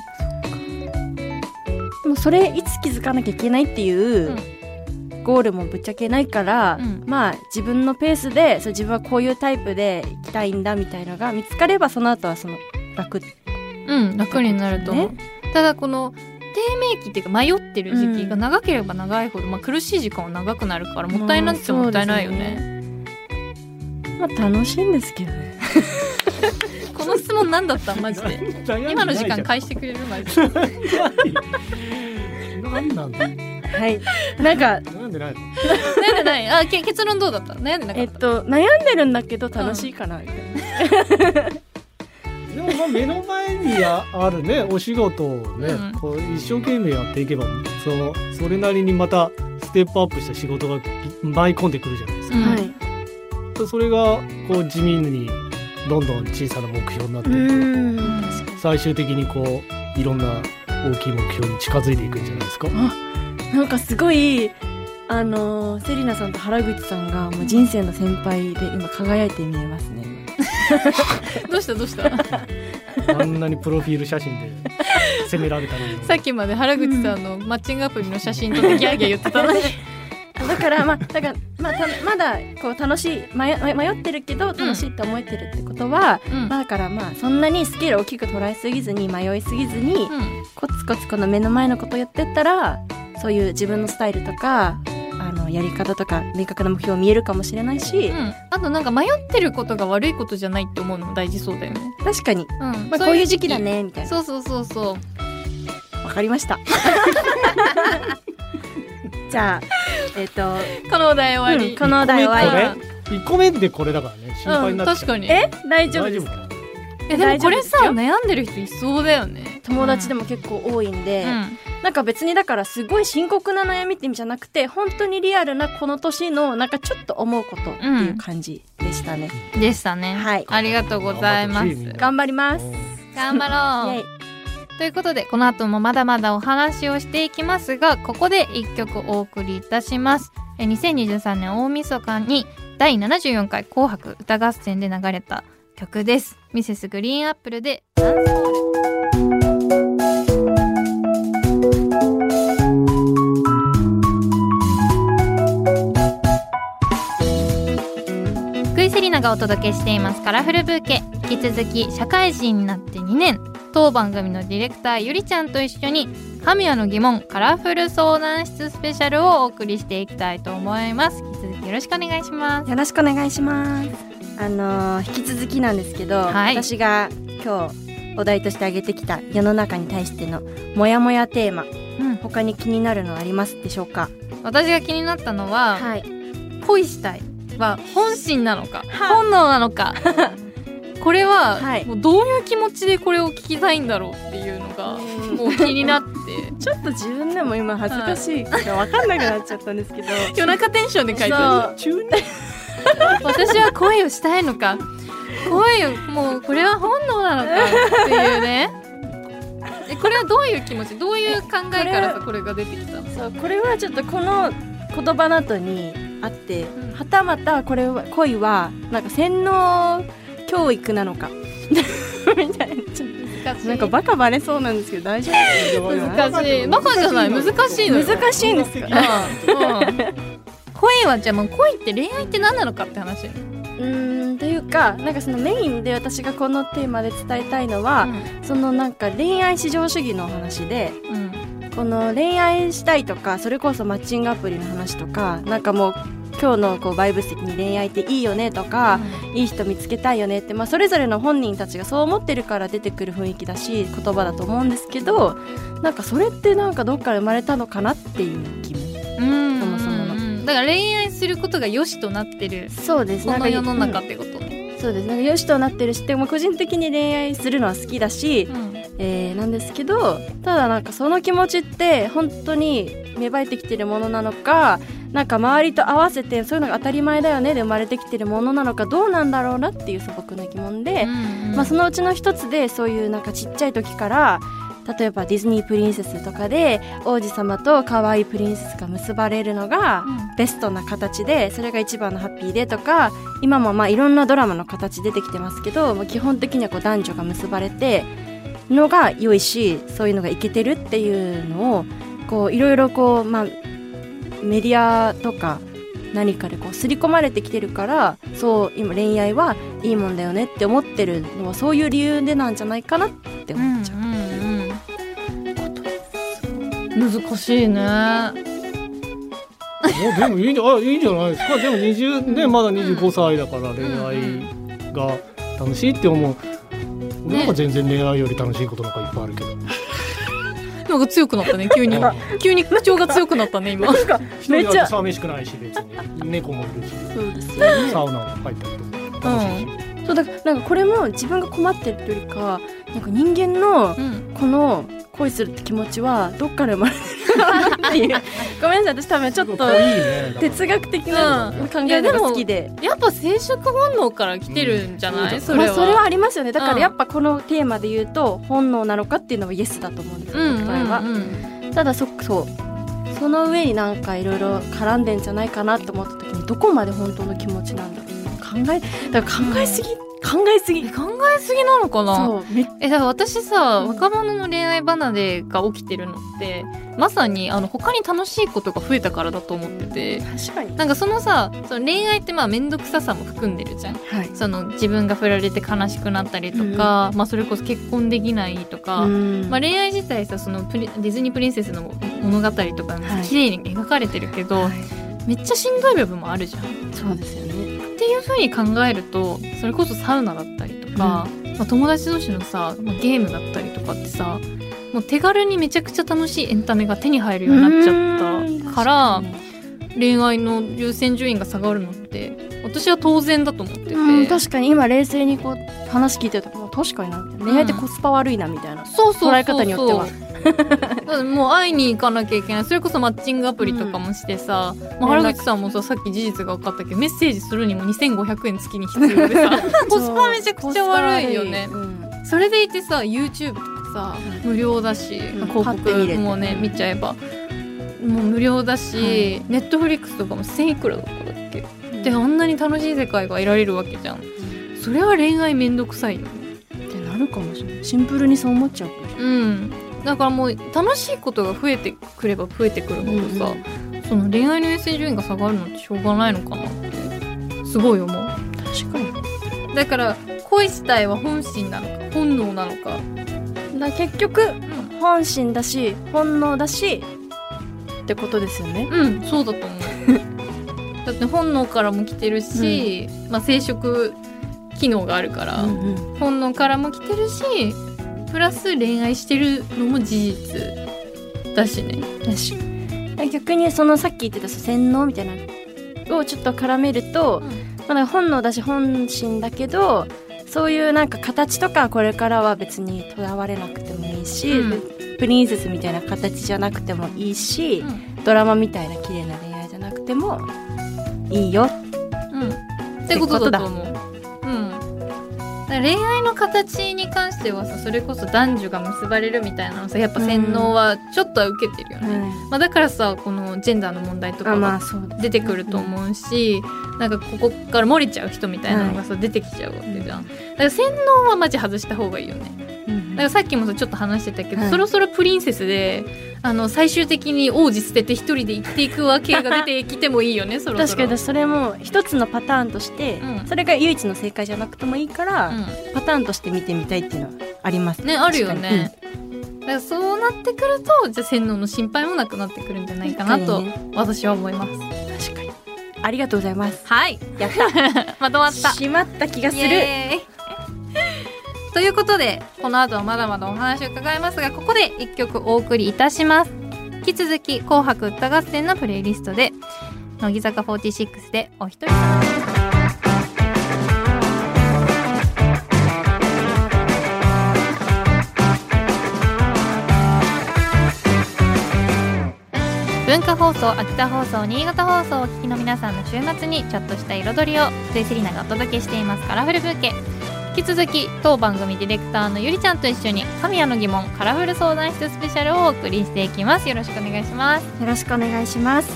[SPEAKER 2] でもそれいつ気づかなきゃいけないっていうゴールもぶっちゃけないから、
[SPEAKER 1] うん。
[SPEAKER 2] まあ自分のペースでそう自分はこういうタイプで行きたいんだみたいなのが見つかればその後はその楽
[SPEAKER 1] うん楽になると思う、
[SPEAKER 2] ね。
[SPEAKER 1] ただこの低迷期っていうか迷ってる時期が長ければ長いほど、まあ、苦しい時間は長くなるからもったいなくてもったいないよね,、
[SPEAKER 2] まあ楽しいんですけどね。
[SPEAKER 1] この質問何だった？マジで。今の時間返してくれる？マジで。
[SPEAKER 3] 何？なんだ。
[SPEAKER 2] はいなんか
[SPEAKER 3] なんでないの。
[SPEAKER 1] 悩んでないあけ結論どうだった悩んでなかっ、
[SPEAKER 2] えったと悩んでるんだけど楽しいかなみたいな、
[SPEAKER 3] でもまあ目の前にああるねお仕事をね、
[SPEAKER 1] うん。
[SPEAKER 3] こう一生懸命やっていけばそのそれなりにまたステップアップした仕事が舞い込んでくるじゃないですか。
[SPEAKER 1] うん。
[SPEAKER 2] はい。
[SPEAKER 3] それがこう地味にどんどん小さな目標になって
[SPEAKER 2] う
[SPEAKER 3] いって、
[SPEAKER 2] ん。
[SPEAKER 3] 最終的にこういろんな大きい目標に近づいていくんじゃないですか。
[SPEAKER 2] なんかすごいあのーセリナさんと原口さんがもう人生の先輩で今輝いて見えますね
[SPEAKER 1] どうしたどうした？
[SPEAKER 3] あんなにプロフィール写真で責められたのに。
[SPEAKER 1] さっきまで原口さんのマッチングアプリの写真撮ってギャーギャー言ってたのに。
[SPEAKER 2] だからまあだからままだこう楽しい迷迷ってるけど楽しいって思えてるってことは、
[SPEAKER 1] うん。
[SPEAKER 2] まあだからまあそんなにスケール大きく捉えすぎずに迷いすぎずに、
[SPEAKER 1] うん。
[SPEAKER 2] コツコツこの目の前のことやってったらそういう自分のスタイルとかあのやり方とか明確な目標見えるかもしれないし、
[SPEAKER 1] うん、あとなんか迷ってることが悪いことじゃないって思うのも大事そうだよね。
[SPEAKER 2] 確かに、
[SPEAKER 1] うん、
[SPEAKER 2] まあ、こういう時期だ。ねみたいな。
[SPEAKER 1] そうそうそうそう。
[SPEAKER 2] わかりました。じゃあえっ、と
[SPEAKER 1] このお題終わり。
[SPEAKER 2] うんこのお題終わ
[SPEAKER 3] り。1個目？でこれだからね。心配になっちゃう、
[SPEAKER 1] 確かに。
[SPEAKER 2] え？大丈夫です
[SPEAKER 3] か？
[SPEAKER 1] えでもこれさ悩んでる人いそうだよね。
[SPEAKER 2] 友達でも結構多いんで、なんか別にだからすごい深刻な悩みって意味じゃなくて本当にリアルなこの年のなんかちょっと思うことっていう感じでしたね、
[SPEAKER 1] うん。でしたね。
[SPEAKER 2] はい
[SPEAKER 1] ありがとうございます。
[SPEAKER 2] 頑張ります
[SPEAKER 1] 頑張ろう。
[SPEAKER 2] イエイ
[SPEAKER 1] ということでこの後もまだまだお話をしていきますがここで一曲お送りいたしますえ2023年大晦日に第74回紅白歌合戦で流れた曲ですミセスグリーンアップルでダンスホール。福井セリナがお届けしています。カラフルブーケ。引き続き社会人になって2年。当番組のディレクターゆりちゃんと一緒に神谷の疑問カラフル相談室スペシャルをお送りしていきたいと思います。引き続きよろしくお願いします。
[SPEAKER 2] よろしくお願いします。あのー引き続きなんですけど、
[SPEAKER 1] はい。
[SPEAKER 2] 私が今日お題として挙げてきた世の中に対してのモヤモヤテーマ
[SPEAKER 1] うん。
[SPEAKER 2] 他に気になるのありますでしょうか？
[SPEAKER 1] 私が気になったのは、
[SPEAKER 2] はい。
[SPEAKER 1] 恋したいは本心なのか
[SPEAKER 2] は
[SPEAKER 1] 本能なのか。これは、
[SPEAKER 2] はい。
[SPEAKER 1] もうどういう気持ちでこれを聞きたいんだろうっていうのがもう気になって。
[SPEAKER 2] ちょっと自分でも今恥ずかしいから分かんなくなっちゃったんですけど。
[SPEAKER 1] 夜中テンションで書いてある。
[SPEAKER 3] 中
[SPEAKER 1] 私は恋をしたいのか。恋をもうこれは本能なのかっていうね。えこれはどういう気持ち？どういう考えからさこれが出てきたの？
[SPEAKER 2] そうこれはちょっとこの言葉の後にあって、
[SPEAKER 1] ん。
[SPEAKER 2] はたまたこれは恋はなんか洗脳教育なのか。みたいな。ちょっ
[SPEAKER 1] 難
[SPEAKER 2] となんかバカバレそうなんですけど大丈夫ですか？
[SPEAKER 1] 難しい。バカじゃない。難しいのよ。
[SPEAKER 2] 難しいんですか
[SPEAKER 1] うん。うん恋はじゃあもう恋って恋愛って何なのかって話。
[SPEAKER 2] うーんというかなんかそのメインで私がこのテーマで伝えたいのは、そのなんか恋愛至上主義のお話で
[SPEAKER 1] うん。
[SPEAKER 2] この恋愛したいとかそれこそマッチングアプリの話とかなんかもう今日のこうバイブス的に恋愛っていいよねとか、いい人見つけたいよねって、まあ、それぞれの本人たちがそう思ってるから出てくる雰囲気だし言葉だと思うんですけどなんかそれってなんかどっから生まれたのかなっていう気も。
[SPEAKER 1] うんだから恋愛することが良しとなってる
[SPEAKER 2] そうです。
[SPEAKER 1] この世の中
[SPEAKER 2] うん
[SPEAKER 1] ってこと？ね、
[SPEAKER 2] そうです。なんかよしとなってるしでも個人的に恋愛するのは好きだし、
[SPEAKER 1] うん。
[SPEAKER 2] えーなんですけどただなんかその気持ちって本当に芽生えてきてるものなのかなんか周りと合わせてそういうのが当たり前だよねで生まれてきてるものなのかどうなんだろうなっていう素朴な疑問で、
[SPEAKER 1] うん。
[SPEAKER 2] まあ、そのうちの一つでそういうなんかちっちゃい時から例えばディズニープリンセスとかで王子様と可愛いプリンセスが結ばれるのがベストな形でそれが一番のハッピーでとか今もまあいろんなドラマの形出てきてますけど、まあ、基本的にはこう男女が結ばれてのが良いしそういうのがいけてるっていうのをこういろいろこう、まあ、メディアとか何かでこう刷り込まれてきてるからそう今恋愛はいいもんだよねって思ってるのはそういう理由でなんじゃないかなって
[SPEAKER 1] うん
[SPEAKER 2] 思っちゃう。
[SPEAKER 1] うんうん難しいね。
[SPEAKER 3] おでもいいんじゃあいいんじゃないですか。でも20ねまだ25歳だから恋愛が楽しいって思う、俺なんか全然恋愛より楽しいことなんかいっぱいあるけど、
[SPEAKER 1] なんか強くなったね急に。急に口調が強くなったね今。
[SPEAKER 3] 一
[SPEAKER 2] めっちゃ。
[SPEAKER 3] 寂しくないし別に。猫もいるし。
[SPEAKER 2] そうですよね。
[SPEAKER 3] サウナも入ったりとか楽しいし、
[SPEAKER 2] そうだからなんかこれも自分が困ってるというよりかなんか人間の
[SPEAKER 1] うん。
[SPEAKER 2] この恋するって気持ちはどっから生まれてるのかなっていう。ごめんなさい私多分ちょっと哲学的な
[SPEAKER 1] うん
[SPEAKER 2] 考えが好きで。
[SPEAKER 1] やっぱ生殖本能から来てるん。じゃない、
[SPEAKER 3] うん。
[SPEAKER 1] それは、
[SPEAKER 2] まあ、それはありますよね。だか
[SPEAKER 1] うん
[SPEAKER 2] らやっぱこのテーマで言うと本能なのかっていうのはイエスだと思うんですよ、答えは。
[SPEAKER 1] うん
[SPEAKER 2] ただそそう。その上になんかいろいろ絡んでんじゃないかなと思った時にどこまで本当の気持ちなんだろう考えだから考えすぎ、考えすぎ。
[SPEAKER 1] え考えすぎなのかな？えだから私さ
[SPEAKER 2] うん。
[SPEAKER 1] 若者の恋愛離れが起きてるのってまさにあの他に楽しいことが増えたからだと思ってて。
[SPEAKER 2] 確かに。
[SPEAKER 1] なんかそのさその恋愛ってまあ面倒くささも含んでるじゃん。
[SPEAKER 2] はい。
[SPEAKER 1] その自分が振られて悲しくなったりとか、まあそれこそ結婚できないとか、
[SPEAKER 2] うん。
[SPEAKER 1] まあ、恋愛自体さそのプリディズニープリンセスの物語とか
[SPEAKER 2] はい。
[SPEAKER 1] 綺麗に描かれてるけど、
[SPEAKER 2] はい。
[SPEAKER 1] めっちゃしんどい部分もあるじゃん。っ
[SPEAKER 2] そうですよね
[SPEAKER 1] ていう風に考えるとそれこそサウナだったりとか、まあ、友達同士のさ、まあ、ゲームだったりとかってさもう手軽にめちゃくちゃ楽しいエンタメが手に入るようになっちゃったから恋愛の優先順位が下がるのって私は当然だと思ってて。
[SPEAKER 2] うん確かに今冷静にこう話聞いてる確かにな。みたいな恋愛ってコスパ悪いなみたいな、
[SPEAKER 1] そうそう
[SPEAKER 2] 捉え方によっては。
[SPEAKER 1] もう会いに行かなきゃいけない。それこそマッチングアプリとかもしてさ、まあ、原口さんもささっき事実が分かったけどメッセージするにも2500円月に必要でさ コスパめちゃくちゃ悪いよね。
[SPEAKER 2] うん。
[SPEAKER 1] それでいてさ YouTube とかさ無料だし、
[SPEAKER 2] うん。
[SPEAKER 1] 広告もね見ちゃえばもう無料だし、ネットフリックスとかも1000いくらだっただっけ？であんなに楽しい世界が得られるわけじゃん。それは恋愛めんどくさいよね
[SPEAKER 2] るかもしれない。シンプルにそう思っちゃうかもしれない
[SPEAKER 1] うん。だからもう楽しいことが増えてくれば増えてくるほどさ、その恋愛の優先順位が下がるのってしょうがないのかなってすごい思う。
[SPEAKER 2] 確かに。
[SPEAKER 1] だから恋自体は本心なのか本能なのか、
[SPEAKER 2] だ結局本心だし本能だしってことですよね。
[SPEAKER 1] うんそうだと思う。だって本能からも来てるし、まあ、生殖機能があるから、
[SPEAKER 2] うんうん。
[SPEAKER 1] 本能からも来てるしプラス恋愛してるのも事実だしね。
[SPEAKER 2] 逆にそのさっき言ってた洗脳みたいなのをちょっと絡めると、まあ、なんか本能だし本心だけどそういうなんか形とかこれからは別にとらわれなくてもいいし、
[SPEAKER 1] うん。
[SPEAKER 2] プリンセスみたいな形じゃなくてもいいし、
[SPEAKER 1] うん。
[SPEAKER 2] ドラマみたいな綺麗な恋愛じゃなくてもいいよ。
[SPEAKER 1] うん、ってことだと思う。恋愛の形に関してはさそれこそ男女が結ばれるみたいなのさやっぱ洗脳はちょっとは受けてるよね、まあ、だからさこのジェンダーの問題とか
[SPEAKER 2] あま
[SPEAKER 1] が出てくると思うし、なんかここから漏れちゃう人みたいなのがさ、出てきちゃうわけじゃん。だから洗脳はマジ外した方がいいよね。
[SPEAKER 2] うん。
[SPEAKER 1] だからさっきもさちょっと話してたけど、
[SPEAKER 2] はい。
[SPEAKER 1] そろそろプリンセスであの最終的に王子捨てて一人で生きていくわけが出てきてもいいよね そろそろ。
[SPEAKER 2] 確かにそれも一つのパターンとして、
[SPEAKER 1] うん。
[SPEAKER 2] それが唯一の正解じゃなくてもいいから、
[SPEAKER 1] うん。
[SPEAKER 2] パターンとして見てみたいっていうのはあります。
[SPEAKER 1] ねあるよね、だからそうなってくるとじゃあ洗脳の心配もなくなってくるんじゃないかなと私は思います。
[SPEAKER 2] 確かに。ありがとうございます。
[SPEAKER 1] はい。
[SPEAKER 2] やった。
[SPEAKER 1] まとまった。
[SPEAKER 2] しまった気がする
[SPEAKER 1] ということでこの後はまだまだお話を伺いますがここで一曲お送りいたします。引き続き「紅白歌合戦」のプレイリストで乃木坂46でお一人。様文化放送秋田放送新潟放送をお聞きの皆さんの週末にちょっとした彩りをついセリナがお届けしています。カラフルブーケ。き続き当番組ディレクターのゆりちゃんと一緒に神谷の疑問カラフル相談室スペシャルをお送りしていきます。よろしくお願いします。
[SPEAKER 2] よろしくお願いします。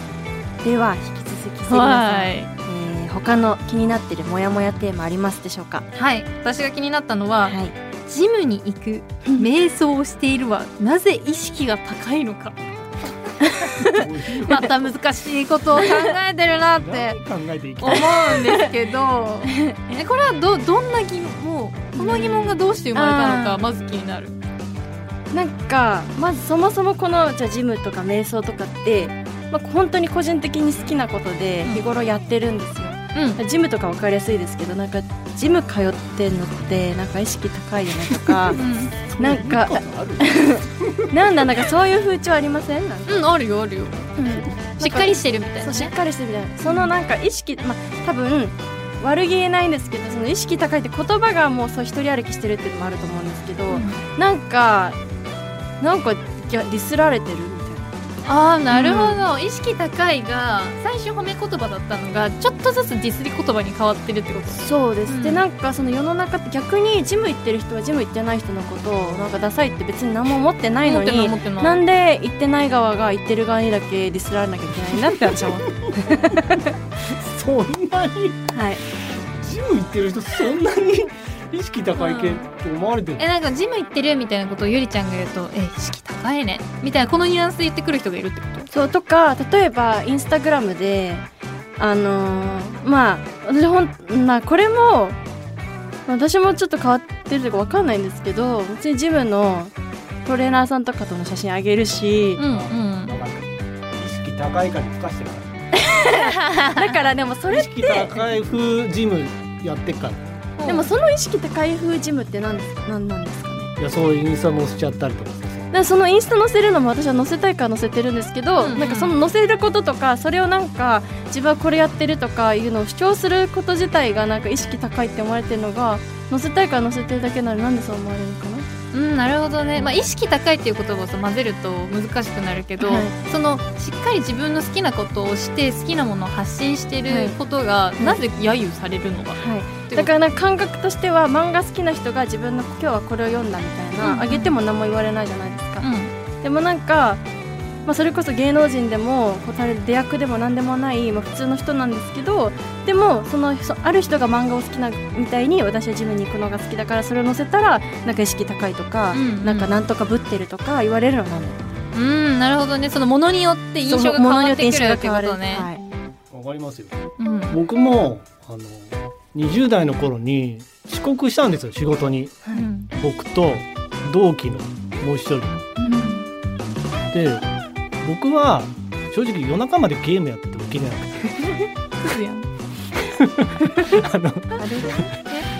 [SPEAKER 2] では引き続きセリナさん、
[SPEAKER 1] はい。
[SPEAKER 2] えー他の気になってるモヤモヤテーマありますでしょうか？
[SPEAKER 1] はい。私が気になったのは、
[SPEAKER 2] はい。
[SPEAKER 1] ジムに行く 瞑想をしているはなぜ意識が高いのか。また難しいことを考えてるなって
[SPEAKER 3] 考えていき
[SPEAKER 1] 思うんですけど。えこれはどどんな疑問？この疑問がどうして生まれたのかまず気になる。
[SPEAKER 2] なんかまずそもそもこのじゃあジムとか瞑想とかって、まあ、本当に個人的に好きなことで
[SPEAKER 1] うん。
[SPEAKER 2] 日頃やってるんですよ、
[SPEAKER 1] うん。
[SPEAKER 2] ジムとか分かりやすいですけどなんかジム通ってんのってなんか意識高いよねとか なんか
[SPEAKER 3] そういうことある
[SPEAKER 2] なんだなんかそういう風潮ありません？なんか、
[SPEAKER 1] うんあるよあるよ。しっかりしてるみたいなね。
[SPEAKER 2] そうしっかりしてるみたいな。そのなんか意識まあ多分悪気ないんですけどその意識高いって言葉がもうそう一人歩きしてるっていうのもあると思うんですけど、なんかなんかディスられてる
[SPEAKER 1] ああなるほど、意識高いが最初褒め言葉だったのがちょっとずつディスり言葉に変わってるってこと？
[SPEAKER 2] そうです、
[SPEAKER 1] うん。
[SPEAKER 2] でなんかその世の中って逆にジム行ってる人はジム行ってない人のことをなんかダサいって別に何も思ってないのに
[SPEAKER 1] 思ってない
[SPEAKER 2] なんで行ってない側が行ってる側にだけディスられなきゃいけないんだって私は思って
[SPEAKER 3] そんなに？
[SPEAKER 2] はい。
[SPEAKER 3] ジム行ってる人そんなに意識高い系って思われてる
[SPEAKER 1] えなんかジム行ってるみたいなことをゆりちゃんが言うとえ意識高いね。みたいなこのニュアンスで言ってくる人がいるってこと？
[SPEAKER 2] そうとか例えばインスタグラムであのーまあ私ほんまあこれも私もちょっと変わってるとかわかんないんですけど別にジムのトレーナーさんとかとの写真あげるし
[SPEAKER 1] うんうん。
[SPEAKER 3] なん。か意識高いからふかしてるか
[SPEAKER 2] だからでもそれ
[SPEAKER 3] ら意識高い風ジムやってっから
[SPEAKER 2] でもその意識高い風ジムって何です何なんですかね？
[SPEAKER 3] いやそうインスタ載せちゃったりとかさ。
[SPEAKER 2] だからそのインスタ載せるのも私は載せたいから載せてるんですけど、
[SPEAKER 1] うん。うん
[SPEAKER 2] なんかその載せることとかそれをなんか自分はこれやってるとかいうのを主張すること自体がなんか意識高いって思われてるのが載せたいから載せてるだけならなんでそう思われるのかな？
[SPEAKER 1] うんなるほどね、まあ、意識高いっていう言葉をさ混ぜると難しくなるけど、
[SPEAKER 2] はい。
[SPEAKER 1] そのしっかり自分の好きなことをして好きなものを発信してることが、なぜ揶揄されるのか、
[SPEAKER 2] はい、だからなんか感覚としては漫画好きな人が自分の今日はこれを読んだみたいな、
[SPEAKER 1] うん。
[SPEAKER 2] あげても何も言われないじゃないですか、
[SPEAKER 1] うん。
[SPEAKER 2] でもなんか、まあ、それこそ芸能人でもこう出役でも何でもない、まあ、普通の人なんですけどでもそのそある人が漫画を好きなみたいに私はジムに行くのが好きだからそれを載せたらなんか意識高いとか、
[SPEAKER 1] うんうん。
[SPEAKER 2] なんかなんとかぶってるとか言われるのな
[SPEAKER 1] うんなるほどね。そのものによって印象が変わってくるってことね、
[SPEAKER 2] はい、
[SPEAKER 3] わかりますよ。
[SPEAKER 1] うん。
[SPEAKER 3] 僕もあの20代の頃に遅刻したんですよ仕事に。
[SPEAKER 1] うん
[SPEAKER 3] 僕と同期のもう一人。で僕は正直夜中までゲームやってて起きれなくて。あの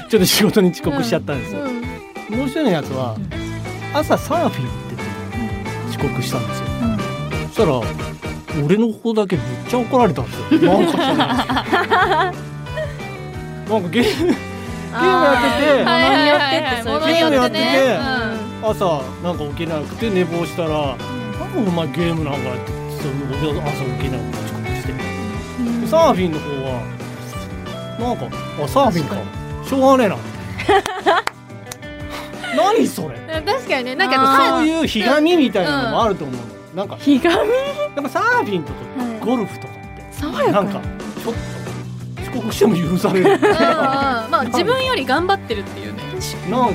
[SPEAKER 3] ちょっと仕事に遅刻しちゃったんですよ、
[SPEAKER 1] うん。
[SPEAKER 3] もう一人のやつは朝サーフィン行ってて遅刻したんですよ。そしたら俺の方だけめっちゃ怒られたんですよ。なんか知ら なんかゲームゲームやってて
[SPEAKER 2] はい物によってってそういう
[SPEAKER 1] 物によってね。
[SPEAKER 3] ゲームや朝なんか起きれなくて寝坊したら「なんかお前ゲームなんかやってその俺朝起きれなくて遅刻して。でサーフィンの方はなんかあサーフィンか。しょうがねえな。何それ。
[SPEAKER 1] うん確かにね。なん
[SPEAKER 2] あ
[SPEAKER 1] か
[SPEAKER 3] そういうひがみみたいなのもあると思う。の、なんか
[SPEAKER 2] ひがみ？
[SPEAKER 3] なんかサーフィンとか
[SPEAKER 2] はい。
[SPEAKER 3] ゴルフとかって、なんかちょっと遅刻しても許される。
[SPEAKER 1] まあ自分より頑張ってるっていうね。
[SPEAKER 3] か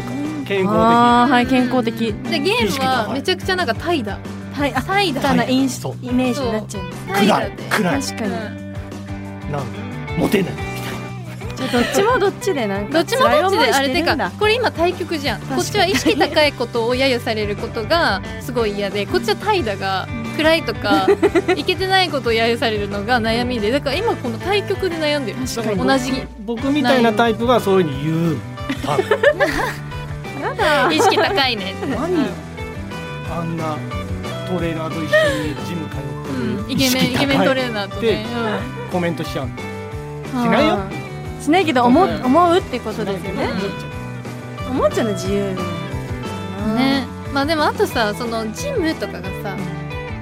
[SPEAKER 3] 健康
[SPEAKER 2] あーはい健康的。
[SPEAKER 1] でゲームはめちゃくちゃなんかタイだ
[SPEAKER 2] はいあ
[SPEAKER 1] タイだ
[SPEAKER 2] みたいなインス
[SPEAKER 3] そう。
[SPEAKER 2] イメージになっちゃう。んです
[SPEAKER 1] タイだで。
[SPEAKER 3] 暗い。
[SPEAKER 2] 確かに、
[SPEAKER 1] うん。
[SPEAKER 3] 的なんかモテない
[SPEAKER 2] じゃあどっちもどっちでなんか
[SPEAKER 1] どっちもどっちであれてかこれ今対局じゃん。こっちは意識高いことを揶揄されることがすごい嫌でこっちは怠惰が暗いとか いけてないことを揶揄されるのが悩みでだから今この対局で悩んでる同じ。
[SPEAKER 3] 僕みたいなタイプがそういうふうに言う。多分。
[SPEAKER 1] 意識高いね。
[SPEAKER 3] 何あんなトレーナーと一緒にジム通
[SPEAKER 1] うん
[SPEAKER 3] ってる。
[SPEAKER 1] イケメンイケメントレーナーと
[SPEAKER 3] で
[SPEAKER 1] ね
[SPEAKER 3] コメントしちゃう。のしないよ。
[SPEAKER 2] しないけど思う
[SPEAKER 3] うん。
[SPEAKER 2] 思うってことですよね。
[SPEAKER 3] 思っちゃ
[SPEAKER 2] 思っちゃうの自由
[SPEAKER 1] うんね。まあでもあとさそのジムとかがさ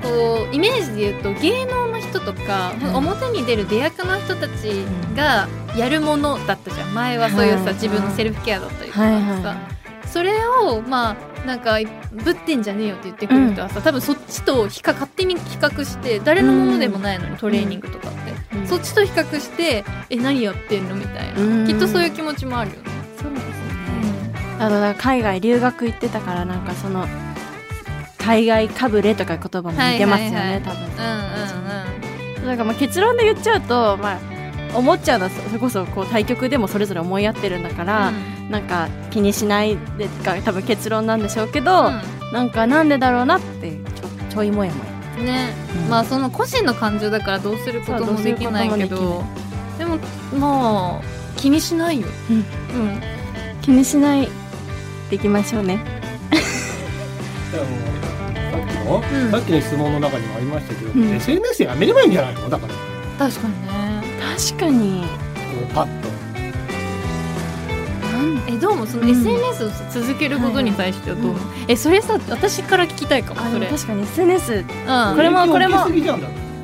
[SPEAKER 1] こうイメージで言うと芸能の人とか、
[SPEAKER 2] うん。
[SPEAKER 1] 表に出る出役の人たちがやるものだったじゃん。前はそういうさ、
[SPEAKER 2] はい
[SPEAKER 1] 自分のセルフケアだったりとかさ、
[SPEAKER 2] はいは
[SPEAKER 1] それをまあなんかぶってんじゃねえよって言ってくる人はさ、多分そっちと比較勝手に比較して誰のものでもないのに、トレーニングとかって、
[SPEAKER 2] うん。
[SPEAKER 1] そっちと比較してえ何やってんのみたいな、
[SPEAKER 2] うん。
[SPEAKER 1] きっとそういう気持ちもあるよね。
[SPEAKER 2] そうですね。あとなんか海外留学行ってたからなんかその海外かぶれとか言葉も似てますよね、
[SPEAKER 1] はいはいはい。
[SPEAKER 2] 多分。
[SPEAKER 1] うんうんうん。
[SPEAKER 2] なんかまあ結論で言っちゃうと、まあ、思っちゃうのはそれこそこう対局でもそれぞれ思い合ってるんだから、なんか気にしないでが多分結論なんでしょうけど、なんかなんでだろうなってちょちょいもやもや。
[SPEAKER 1] うんね、
[SPEAKER 2] うん。
[SPEAKER 1] まあその個人の感情だからどうすることもできないけ
[SPEAKER 2] ど
[SPEAKER 1] どでもまあ気にしないよ。
[SPEAKER 2] うん。
[SPEAKER 1] うん。
[SPEAKER 2] 気にしないでいきましょうね。
[SPEAKER 3] も の、
[SPEAKER 1] うん。
[SPEAKER 3] さっきの質問の中にもありましたけど、
[SPEAKER 2] うん。
[SPEAKER 3] SNS やめればいいんじゃないの？だから。こ
[SPEAKER 1] 確かに。ね。
[SPEAKER 2] 確かに
[SPEAKER 3] うパッと。
[SPEAKER 2] な
[SPEAKER 1] えどうもその
[SPEAKER 2] うん。
[SPEAKER 1] SNS を続けることに対してはどう思う、えそれさ私から聞きたいかも
[SPEAKER 2] あ
[SPEAKER 1] それ。
[SPEAKER 2] 確かに SNS
[SPEAKER 1] うん。
[SPEAKER 2] これもこれも。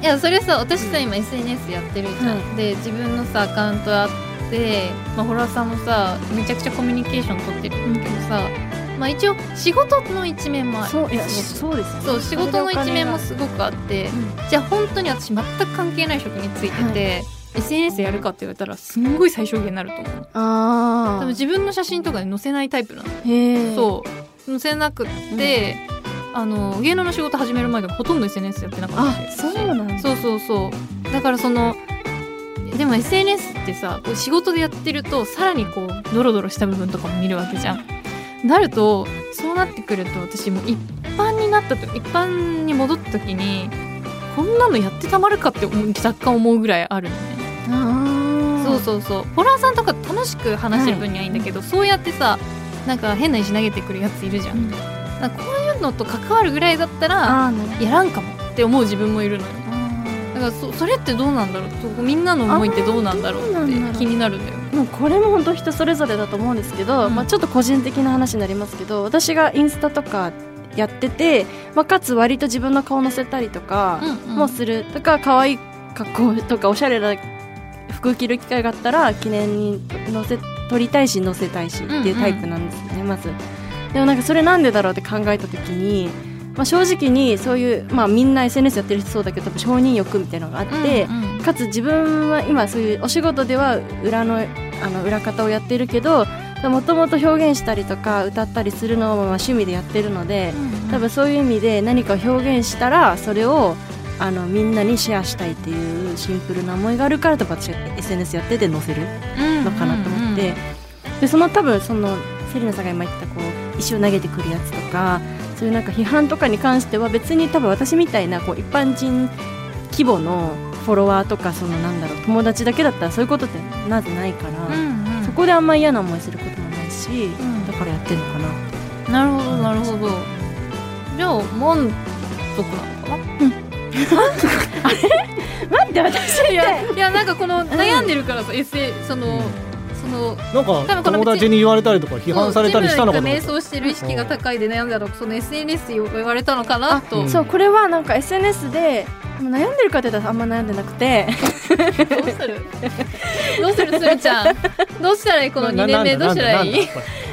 [SPEAKER 1] いやそれさ私さ今 SNS やってるじゃん、
[SPEAKER 2] は
[SPEAKER 1] で自分のさアカウントあって、まあ、ホラーさんもさめちゃくちゃコミュニケーション取ってるんだけどさ、まあ一応仕事の一面もある。
[SPEAKER 2] そういやそうですよね。
[SPEAKER 1] そう仕事の一面もすごくあって。じゃあ本当に私全く関係ない職についてて、SNS やるかって言われたらすんごい最小限になると思う。
[SPEAKER 2] ああ
[SPEAKER 1] 多分自分の写真とかで載せないタイプなの。
[SPEAKER 2] へえ
[SPEAKER 1] そう。載せなくって、あの芸能の仕事始める前でもほとんど SNS やってなかったし
[SPEAKER 2] あそうなんだ。
[SPEAKER 1] そうそうそう。だからそのでも SNS ってさこう仕事でやってるとさらにこうドロドロした部分とかも見るわけじゃんなるとそうなってくると私もう一般になったと一般に戻った時にこんなのやってたまるかって若干思うぐらいあるのね。
[SPEAKER 2] あ
[SPEAKER 1] そうそうそう。ホラーさんとか楽しく話してる分にはいいんだけど、そうやってさなんか変な石投げてくるやついるじゃん、
[SPEAKER 2] うん。
[SPEAKER 1] なんかこういうのと関わるぐらいだったらやらんかもって思う自分もいるのよ。
[SPEAKER 2] あ
[SPEAKER 1] だからそそれってどうなんだろう？みんなの思いってどうなんだろうって気になるんだよ。
[SPEAKER 2] ーもうこれも本当人それぞれだと思うんですけど、
[SPEAKER 1] うん。
[SPEAKER 2] まあ、ちょっと個人的な話になりますけど私がインスタとかやってて、まあ、かつ割と自分の顔載せたりとか
[SPEAKER 1] うんうん。
[SPEAKER 2] もする。とか可愛い格好とかおしゃれな服着る機会があったら記念に載せ撮りたいし載せたいしっていうタイプなんですよね、まず。でもなんかそれなんでだろうって考えた時に、まあ、正直にそういう、まあ、みんな SNS やってる人そうだけど多分承認欲みたいなのがあって、
[SPEAKER 1] うんうん
[SPEAKER 2] かつ自分は今そういうお仕事では裏のあの裏方をやってるけどもともと表現したりとか歌ったりするのをまあ趣味でやってるので多分そういう意味で何かを表現したらそれをあのみんなにシェアしたいっていうシンプルな思いがあるから多分私は SNS やってて載せるのかなと思って、でその多分そのセリナさんが今言ったこう石を投げてくるやつとかそういうなんか批判とかに関しては別に多分私みたいなこう一般人規模のフォロワーとかそのなんだろう友達だけだったらそういうことってまずないから、
[SPEAKER 1] うんうん。
[SPEAKER 2] そこであんま嫌な思いすることもないし、
[SPEAKER 1] ん
[SPEAKER 2] だからやってるのかな。
[SPEAKER 1] なるほどなるほどじゃあ満足なのかな
[SPEAKER 2] 待って私
[SPEAKER 1] いやいやなんかこの悩んでるからさ、エッセイそのその
[SPEAKER 3] なんか友達に言われたりとか批判されたりしたのかな？
[SPEAKER 1] そう自分が瞑想してる意識が高いで悩んだのその SNS 言われたのかな？と
[SPEAKER 3] うん。
[SPEAKER 2] そうこれはなんか SNS ででも悩んでるかって言ったらあんま悩んでなくて。
[SPEAKER 1] どうする？どうするするちゃん？どうしたらいいこの2年目？どうしたらいい？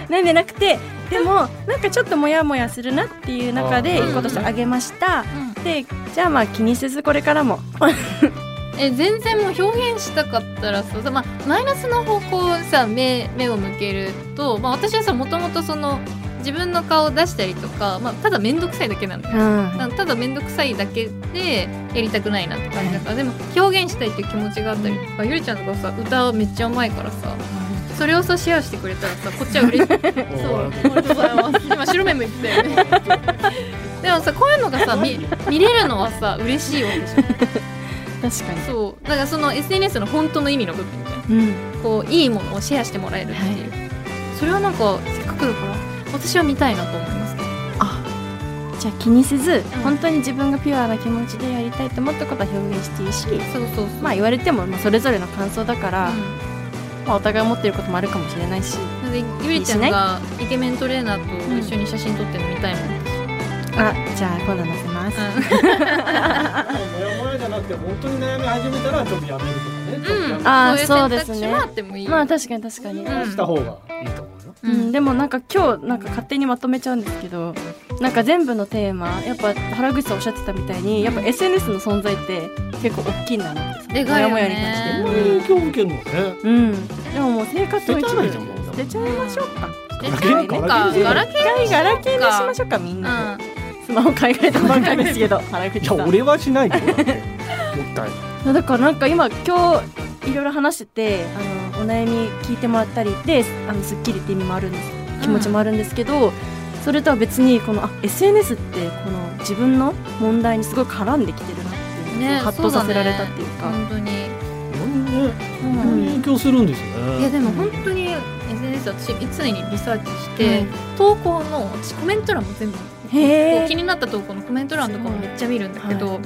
[SPEAKER 2] 悩んでなくてでもなんかちょっとモヤモヤするなっていう中で
[SPEAKER 3] あー
[SPEAKER 2] 一個としてあげました、でじゃあまあ気にせずこれからも
[SPEAKER 1] え全然もう表現したかったらさ、まあ、マイナスの方向さ目目を向けると、まあ、私はさもともとその自分の顔を出したりとか、まあ、ただ面倒くさいだけなんだよ。
[SPEAKER 2] うん。
[SPEAKER 1] ただ面倒くさいだけでやりたくないなって感じだから。でも表現したいっていう気持ちがあったりとかゆりちゃんとかさ歌めっちゃうまいからさそれをさシェアしてくれたらさこっちは嬉しい。そう。ありがとう。ございます今白目向いてたよね。でもさこういうのがさ見見れるのはさ嬉しいわけじゃん
[SPEAKER 2] 確かに。
[SPEAKER 1] そう。だからその SNS の本当の意味の部分じゃん
[SPEAKER 2] うん。
[SPEAKER 1] こういいものをシェアしてもらえるっていう、それはなんかせっかくだから私は見たいなと思いますね。
[SPEAKER 2] じゃあ気にせず、
[SPEAKER 1] うん。
[SPEAKER 2] 本当に自分がピュアな気持ちでやりたいと思ったことは表現していいし
[SPEAKER 1] そうそうそう。
[SPEAKER 2] まあ言われても、まあ、それぞれの感想だから、
[SPEAKER 1] うん。
[SPEAKER 2] まあ、お互い思ってることもあるかもしれないし。
[SPEAKER 1] なのでゆりちゃんがイケメントレーナーと一緒に写真撮ってるの見たいもん、
[SPEAKER 2] あじゃあ今度載せます、
[SPEAKER 3] モヤモヤじゃなくて本当に悩み始めたらちょっとやめるとかね。
[SPEAKER 1] うん、
[SPEAKER 2] あー
[SPEAKER 1] そう
[SPEAKER 2] ですね。まあ確かに確かに、
[SPEAKER 1] うん。
[SPEAKER 3] した方がいいと思うよ。
[SPEAKER 2] うん、でもなんか今日なんか勝手にまとめちゃうんですけどなんか全部のテーマやっぱ原口さんおっしゃってたみたいにやっぱ SNS の存在って結構大きいんだなって
[SPEAKER 1] でかいよね。
[SPEAKER 2] モヤモヤに対して
[SPEAKER 3] そん。なに影響を受けるのね。
[SPEAKER 2] うん。でももう生活の一部
[SPEAKER 3] 捨てちゃいいじゃんもう。
[SPEAKER 2] 捨てちゃいましょうか。
[SPEAKER 1] で
[SPEAKER 3] ガラケー
[SPEAKER 1] ガラケ
[SPEAKER 2] 一回ガラケーにしましょうかみん
[SPEAKER 1] ー
[SPEAKER 2] なで。
[SPEAKER 1] うん
[SPEAKER 2] スマホ買い替えたばっかりですけど。原口
[SPEAKER 3] い
[SPEAKER 2] さん
[SPEAKER 3] や俺はしないけど。だってもったいない
[SPEAKER 2] だからなんか今今日いろいろ話しててあのお悩み聞いてもらったりであのすっきりって意味もあるんです。気持ちもあるんですけど、それとは別にこのあ SNS ってこの自分の問題にすごい絡んできてるなっていうのを
[SPEAKER 1] ね
[SPEAKER 2] ハッとさせられたっていうか。
[SPEAKER 1] 本当に。
[SPEAKER 3] 何ね
[SPEAKER 2] うん
[SPEAKER 3] 本当に影響するんですよね。
[SPEAKER 1] いやでも本当に SNS 私常にリサーチして、
[SPEAKER 2] はい
[SPEAKER 1] 投稿の私コメント欄も全部気になった投稿のコメント欄とかもめっちゃ見るんだけど、
[SPEAKER 2] は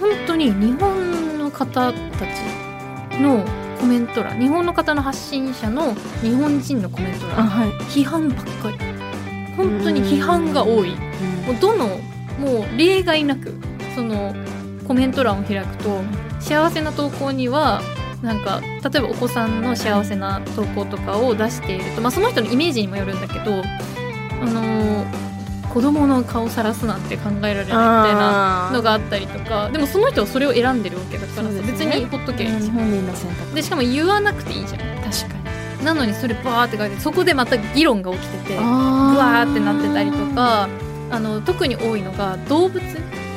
[SPEAKER 1] 本当に日本の方たちのコメント欄日本の方の発信者の日本人のコメント欄
[SPEAKER 2] はい。
[SPEAKER 1] 批判ばっかり。本当に批判が多い。もうどのもう例外なくそのコメント欄を開くと幸せな投稿にはなんか例えばお子さんの幸せな投稿とかを出していると、まあ、その人のイメージにもよるんだけど、あのー子供の顔さらすなんて考えられないみたいな
[SPEAKER 2] あ
[SPEAKER 1] のがあったりとか。でもその人はそれを選んでるわけだから
[SPEAKER 2] ね。
[SPEAKER 1] 別にほっとけばいいじゃん。
[SPEAKER 2] 本人の選択。
[SPEAKER 1] でしかも言わなくていいじゃん。
[SPEAKER 2] 確かに。
[SPEAKER 1] なのにそれバーって書いてそこでまた議論が起きてて
[SPEAKER 2] う
[SPEAKER 1] ブワーってなってたりとかあの特に多いのが動物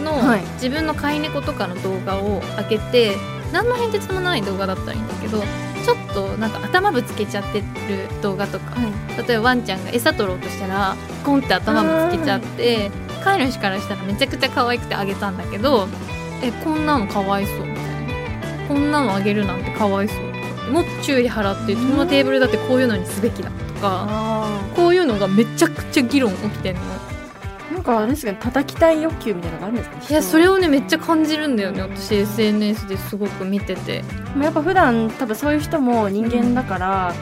[SPEAKER 1] の
[SPEAKER 2] はい。
[SPEAKER 1] 自分の飼い猫とかの動画を開けて何の変哲もない動画だったらいいんだけどちょっとなんか頭ぶつけちゃってる動画とか。例えばワンちゃんが餌取ろうとしたらコンって頭ぶつけちゃって飼い主からしたらめちゃくちゃ可愛くてあげたんだけどえこんなのかわいそうみたいな。こんなのあげるなんてかわいそうとてもっと注意払ってこのテーブルだってこういうのにすべきだとか
[SPEAKER 2] あ
[SPEAKER 1] こういうのがめちゃくちゃ議論起きてんの
[SPEAKER 2] かあれですかね叩きたい欲求みたいなのがあるんですかね
[SPEAKER 1] いやそれ
[SPEAKER 2] を
[SPEAKER 1] をねめっちゃ感じるんだよね私 SNS ですごく見てて。
[SPEAKER 2] やっぱ普段多分そういう人も人間だから、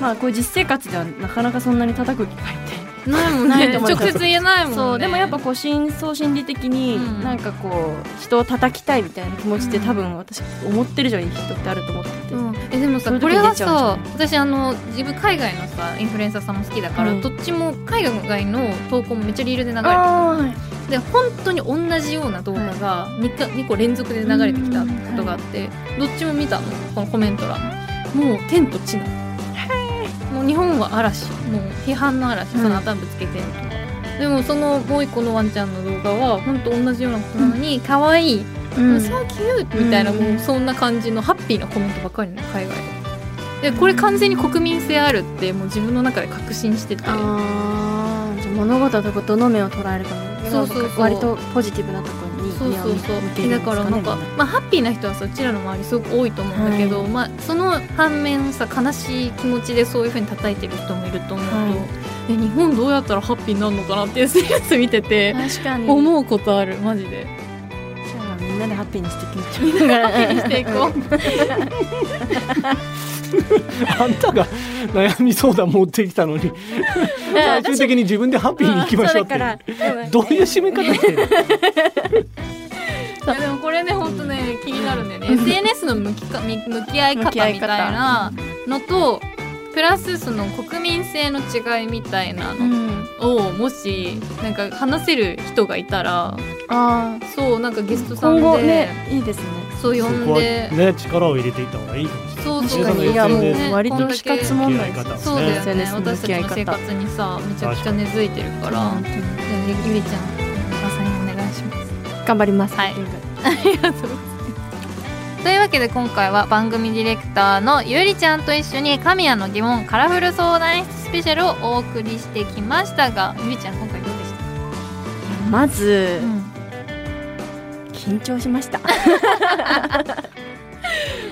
[SPEAKER 2] まあこういう実生活ではなかなかそんなに叩く機会って
[SPEAKER 1] ないもんね直接言えないもんね。
[SPEAKER 2] そうでもやっぱこう深層心理的に
[SPEAKER 1] うん。
[SPEAKER 2] なんかこう人を叩きたいみたいな気持ちって多分私思ってる以上に人ってあると思ってて、
[SPEAKER 1] うん、えでもさこれはさ
[SPEAKER 2] うん
[SPEAKER 1] 私あの自分海外のさインフルエンサーさんも好きだから、
[SPEAKER 2] はい
[SPEAKER 1] どっちも海外の投稿もめっちゃリールで流れてるで本当に同じような動画が 2, か2個連続で流れてきたことがあって、どっちも見たの。このコメント欄。もう天と地なのもう日本は嵐もう批判の嵐その頭ぶつけてると。か、でもそのもう一個のワンちゃんの動画は本当同じようなことなのに可愛い
[SPEAKER 2] うん。
[SPEAKER 1] サーキューみたいな、
[SPEAKER 2] うん。
[SPEAKER 1] もうそんな感じのハッピーなコメントばっかりなの海外で。でこれ完全に国民性あるってもう自分の中で確信してて。
[SPEAKER 2] あーじゃあ物事とどの面を捉えるかね
[SPEAKER 1] そうそうそう。
[SPEAKER 2] 割とポジティブなとこ
[SPEAKER 1] そうそうそう。だ
[SPEAKER 2] か
[SPEAKER 1] らなんか
[SPEAKER 2] みん
[SPEAKER 1] まあハッピーな人はさうちらの周りすごく多いと思うんだけど、
[SPEAKER 2] はい。
[SPEAKER 1] まあその反面さ悲しい気持ちでそういう風に叩いてる人もいると思うと、
[SPEAKER 2] はい。
[SPEAKER 1] え日本どうやったらハッピーになるのかなって SNS 見てて
[SPEAKER 2] 確かに。
[SPEAKER 1] 思うことある。マジで。
[SPEAKER 2] じゃあみんなでハッピーにしていきましょう。ハ
[SPEAKER 1] ハッピーにしていこう
[SPEAKER 3] あんたが悩み相談持ってきたのに。最終的に自分でハッピーに行きましょうって
[SPEAKER 2] そうだから。
[SPEAKER 3] どういう締め方してる
[SPEAKER 1] いやでもこれね本当ね気になるんだよね。SNS の向きかみ向き合い方みたいなのとプラスその国民性の違いみたいな
[SPEAKER 2] う
[SPEAKER 1] の
[SPEAKER 2] ん。
[SPEAKER 1] をもしなんか話せる人がいたら
[SPEAKER 2] あ
[SPEAKER 1] そうなんかゲスト
[SPEAKER 2] ー
[SPEAKER 1] さんで、
[SPEAKER 2] ねいいですね
[SPEAKER 1] そう呼んで。
[SPEAKER 3] ね力を入れていった方がいいかもしれない。
[SPEAKER 1] そうそう
[SPEAKER 2] 確かにいやもう割と死活問題です。よ
[SPEAKER 1] そうだよね。私たちの生活にさめちゃくちゃ根付いてるから。じゃあゆりちゃんまさにお願いします。
[SPEAKER 2] 頑張ります
[SPEAKER 1] はい。ありがとうございます。というわけで今回は番組ディレクターのゆりちゃんと一緒に神谷の疑問カラフル相談室スペシャルをお送りしてきましたがゆりちゃん今回どうでした？
[SPEAKER 2] まず
[SPEAKER 1] うん
[SPEAKER 2] 緊張しました。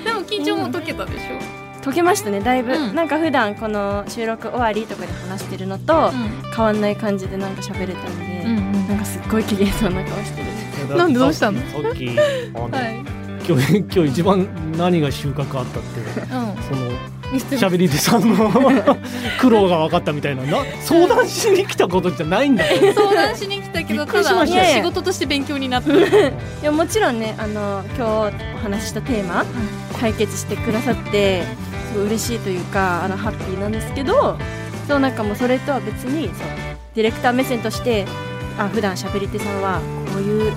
[SPEAKER 1] でも緊張も解けたでしょ、
[SPEAKER 2] 解けましたねだいぶ、
[SPEAKER 1] うん。
[SPEAKER 2] なんか普段この収録終わりとかで話してるのと変わんない感じでなんか喋れたんで、
[SPEAKER 1] うんうん。
[SPEAKER 2] なんかすっごい綺麗そうな顔してる。
[SPEAKER 1] なんでどうしたの？
[SPEAKER 3] さっき
[SPEAKER 1] はい、
[SPEAKER 3] 今日 今日一番何が収穫あったって
[SPEAKER 1] う
[SPEAKER 3] その
[SPEAKER 1] ん、見せて
[SPEAKER 3] 喋り手さんの苦労が分かったみたいな。な 相談しに来たことじゃないんだ。よ
[SPEAKER 1] 相談しに来たけどた。だ仕事として勉強になった
[SPEAKER 2] いやもちろんねあの今日お話ししたテーマ解決してくださってすごい嬉しいというかあのハッピーなんですけどそうなんかもうそれとは別にそうディレクター目線としてあ普段喋り手さんはこういう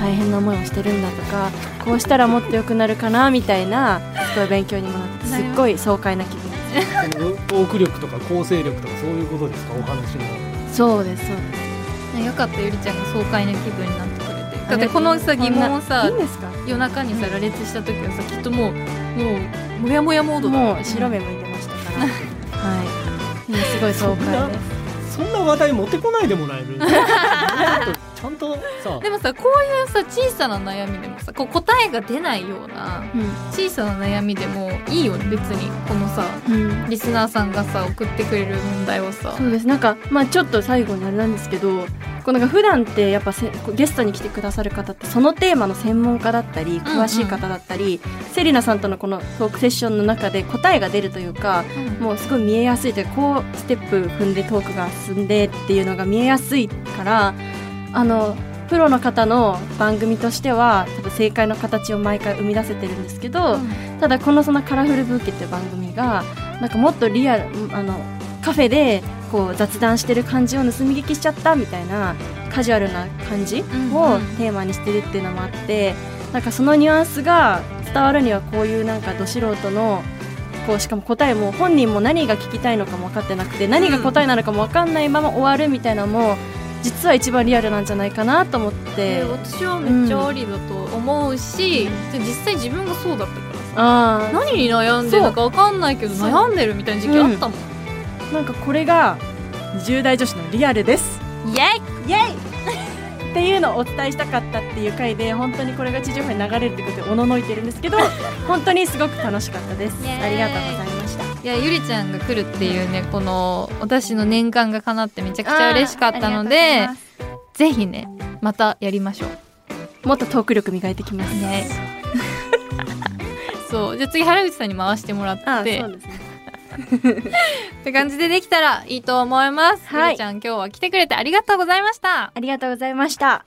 [SPEAKER 2] 大変な思いをしてるんだとかこうしたらもっと良くなるかなみたいなすごい勉強にもなってす。っごい爽快な気分。
[SPEAKER 3] トーク力とか構成力とかそういうことですかお話の
[SPEAKER 2] そうです。そうです
[SPEAKER 1] よかったゆりちゃんが爽快な気分になってくれて。だってこのさ疑問をさ
[SPEAKER 2] いいんですか？
[SPEAKER 1] 夜中にさ羅列した時はさきっともうもうモヤモヤモードだ
[SPEAKER 2] もう白目向いてましたから。はい。今すごい爽快です。
[SPEAKER 3] そんな話題持ってこないでもらえるちゃんとさ
[SPEAKER 1] でもさこういうさ小さな悩みでもさこう答えが出ないような小さな悩みでもいいよね別にこのさ
[SPEAKER 2] うん、うん
[SPEAKER 1] リスナーさんがさ送ってくれる問題をさ。
[SPEAKER 2] そうです。なんかまあちょっと最後にあれなんですけどこうなんか普段ってやっぱせゲストに来てくださる方ってそのテーマの専門家だったり詳しい方だったり、セリナさんとのこのトークセッションの中で答えが出るというかもうすごい見えやすいというかこうステップ踏んでトークが進んでっていうのが見えやすいからあのプロの方の番組としては多分正解の形を毎回生み出せてるんですけど、ただこのそのカラフルブーケっていう番組がなんかもっとリアルあのカフェでこう雑談してる感じを盗み聞きしちゃったみたいなカジュアルな感じをテーマにしてるっていうのもあってなんかそのニュアンスが伝わるにはこういうなんかど素人のこうしかも答えも本人も何が聞きたいのかも分かってなくて何が答えなのかも分かんないまま終わるみたいなのも実は一番リアルなんじゃないかなと思って。
[SPEAKER 1] で私はめっちゃありだと思うし、で実際自分がそうだったからさ。何に悩んでるのか分かんないけど悩んでるみたいな時期あったもん、
[SPEAKER 2] なんかこれが10代女子のリアルです。
[SPEAKER 1] イエイ
[SPEAKER 2] イエイっていうのをお伝えしたかったっていう回で本当にこれが地上波に流れるってことでおののいてるんですけど 本当にすごく楽しかったです。ありがとうございました
[SPEAKER 1] いやゆりちゃんが来るっていうねこの私の年間が叶ってめちゃくちゃ嬉しかったのでぜひねまたやりましょう。
[SPEAKER 2] もっとトーク力磨いてきます。
[SPEAKER 1] ね。そう。じゃあ次原口さんに回してもらって。
[SPEAKER 2] あそうですね。
[SPEAKER 1] って感じでできたらいいと思います、
[SPEAKER 2] はい。
[SPEAKER 1] ゆりちゃん今日は来てくれてありがとうございました。
[SPEAKER 2] ありがとうございました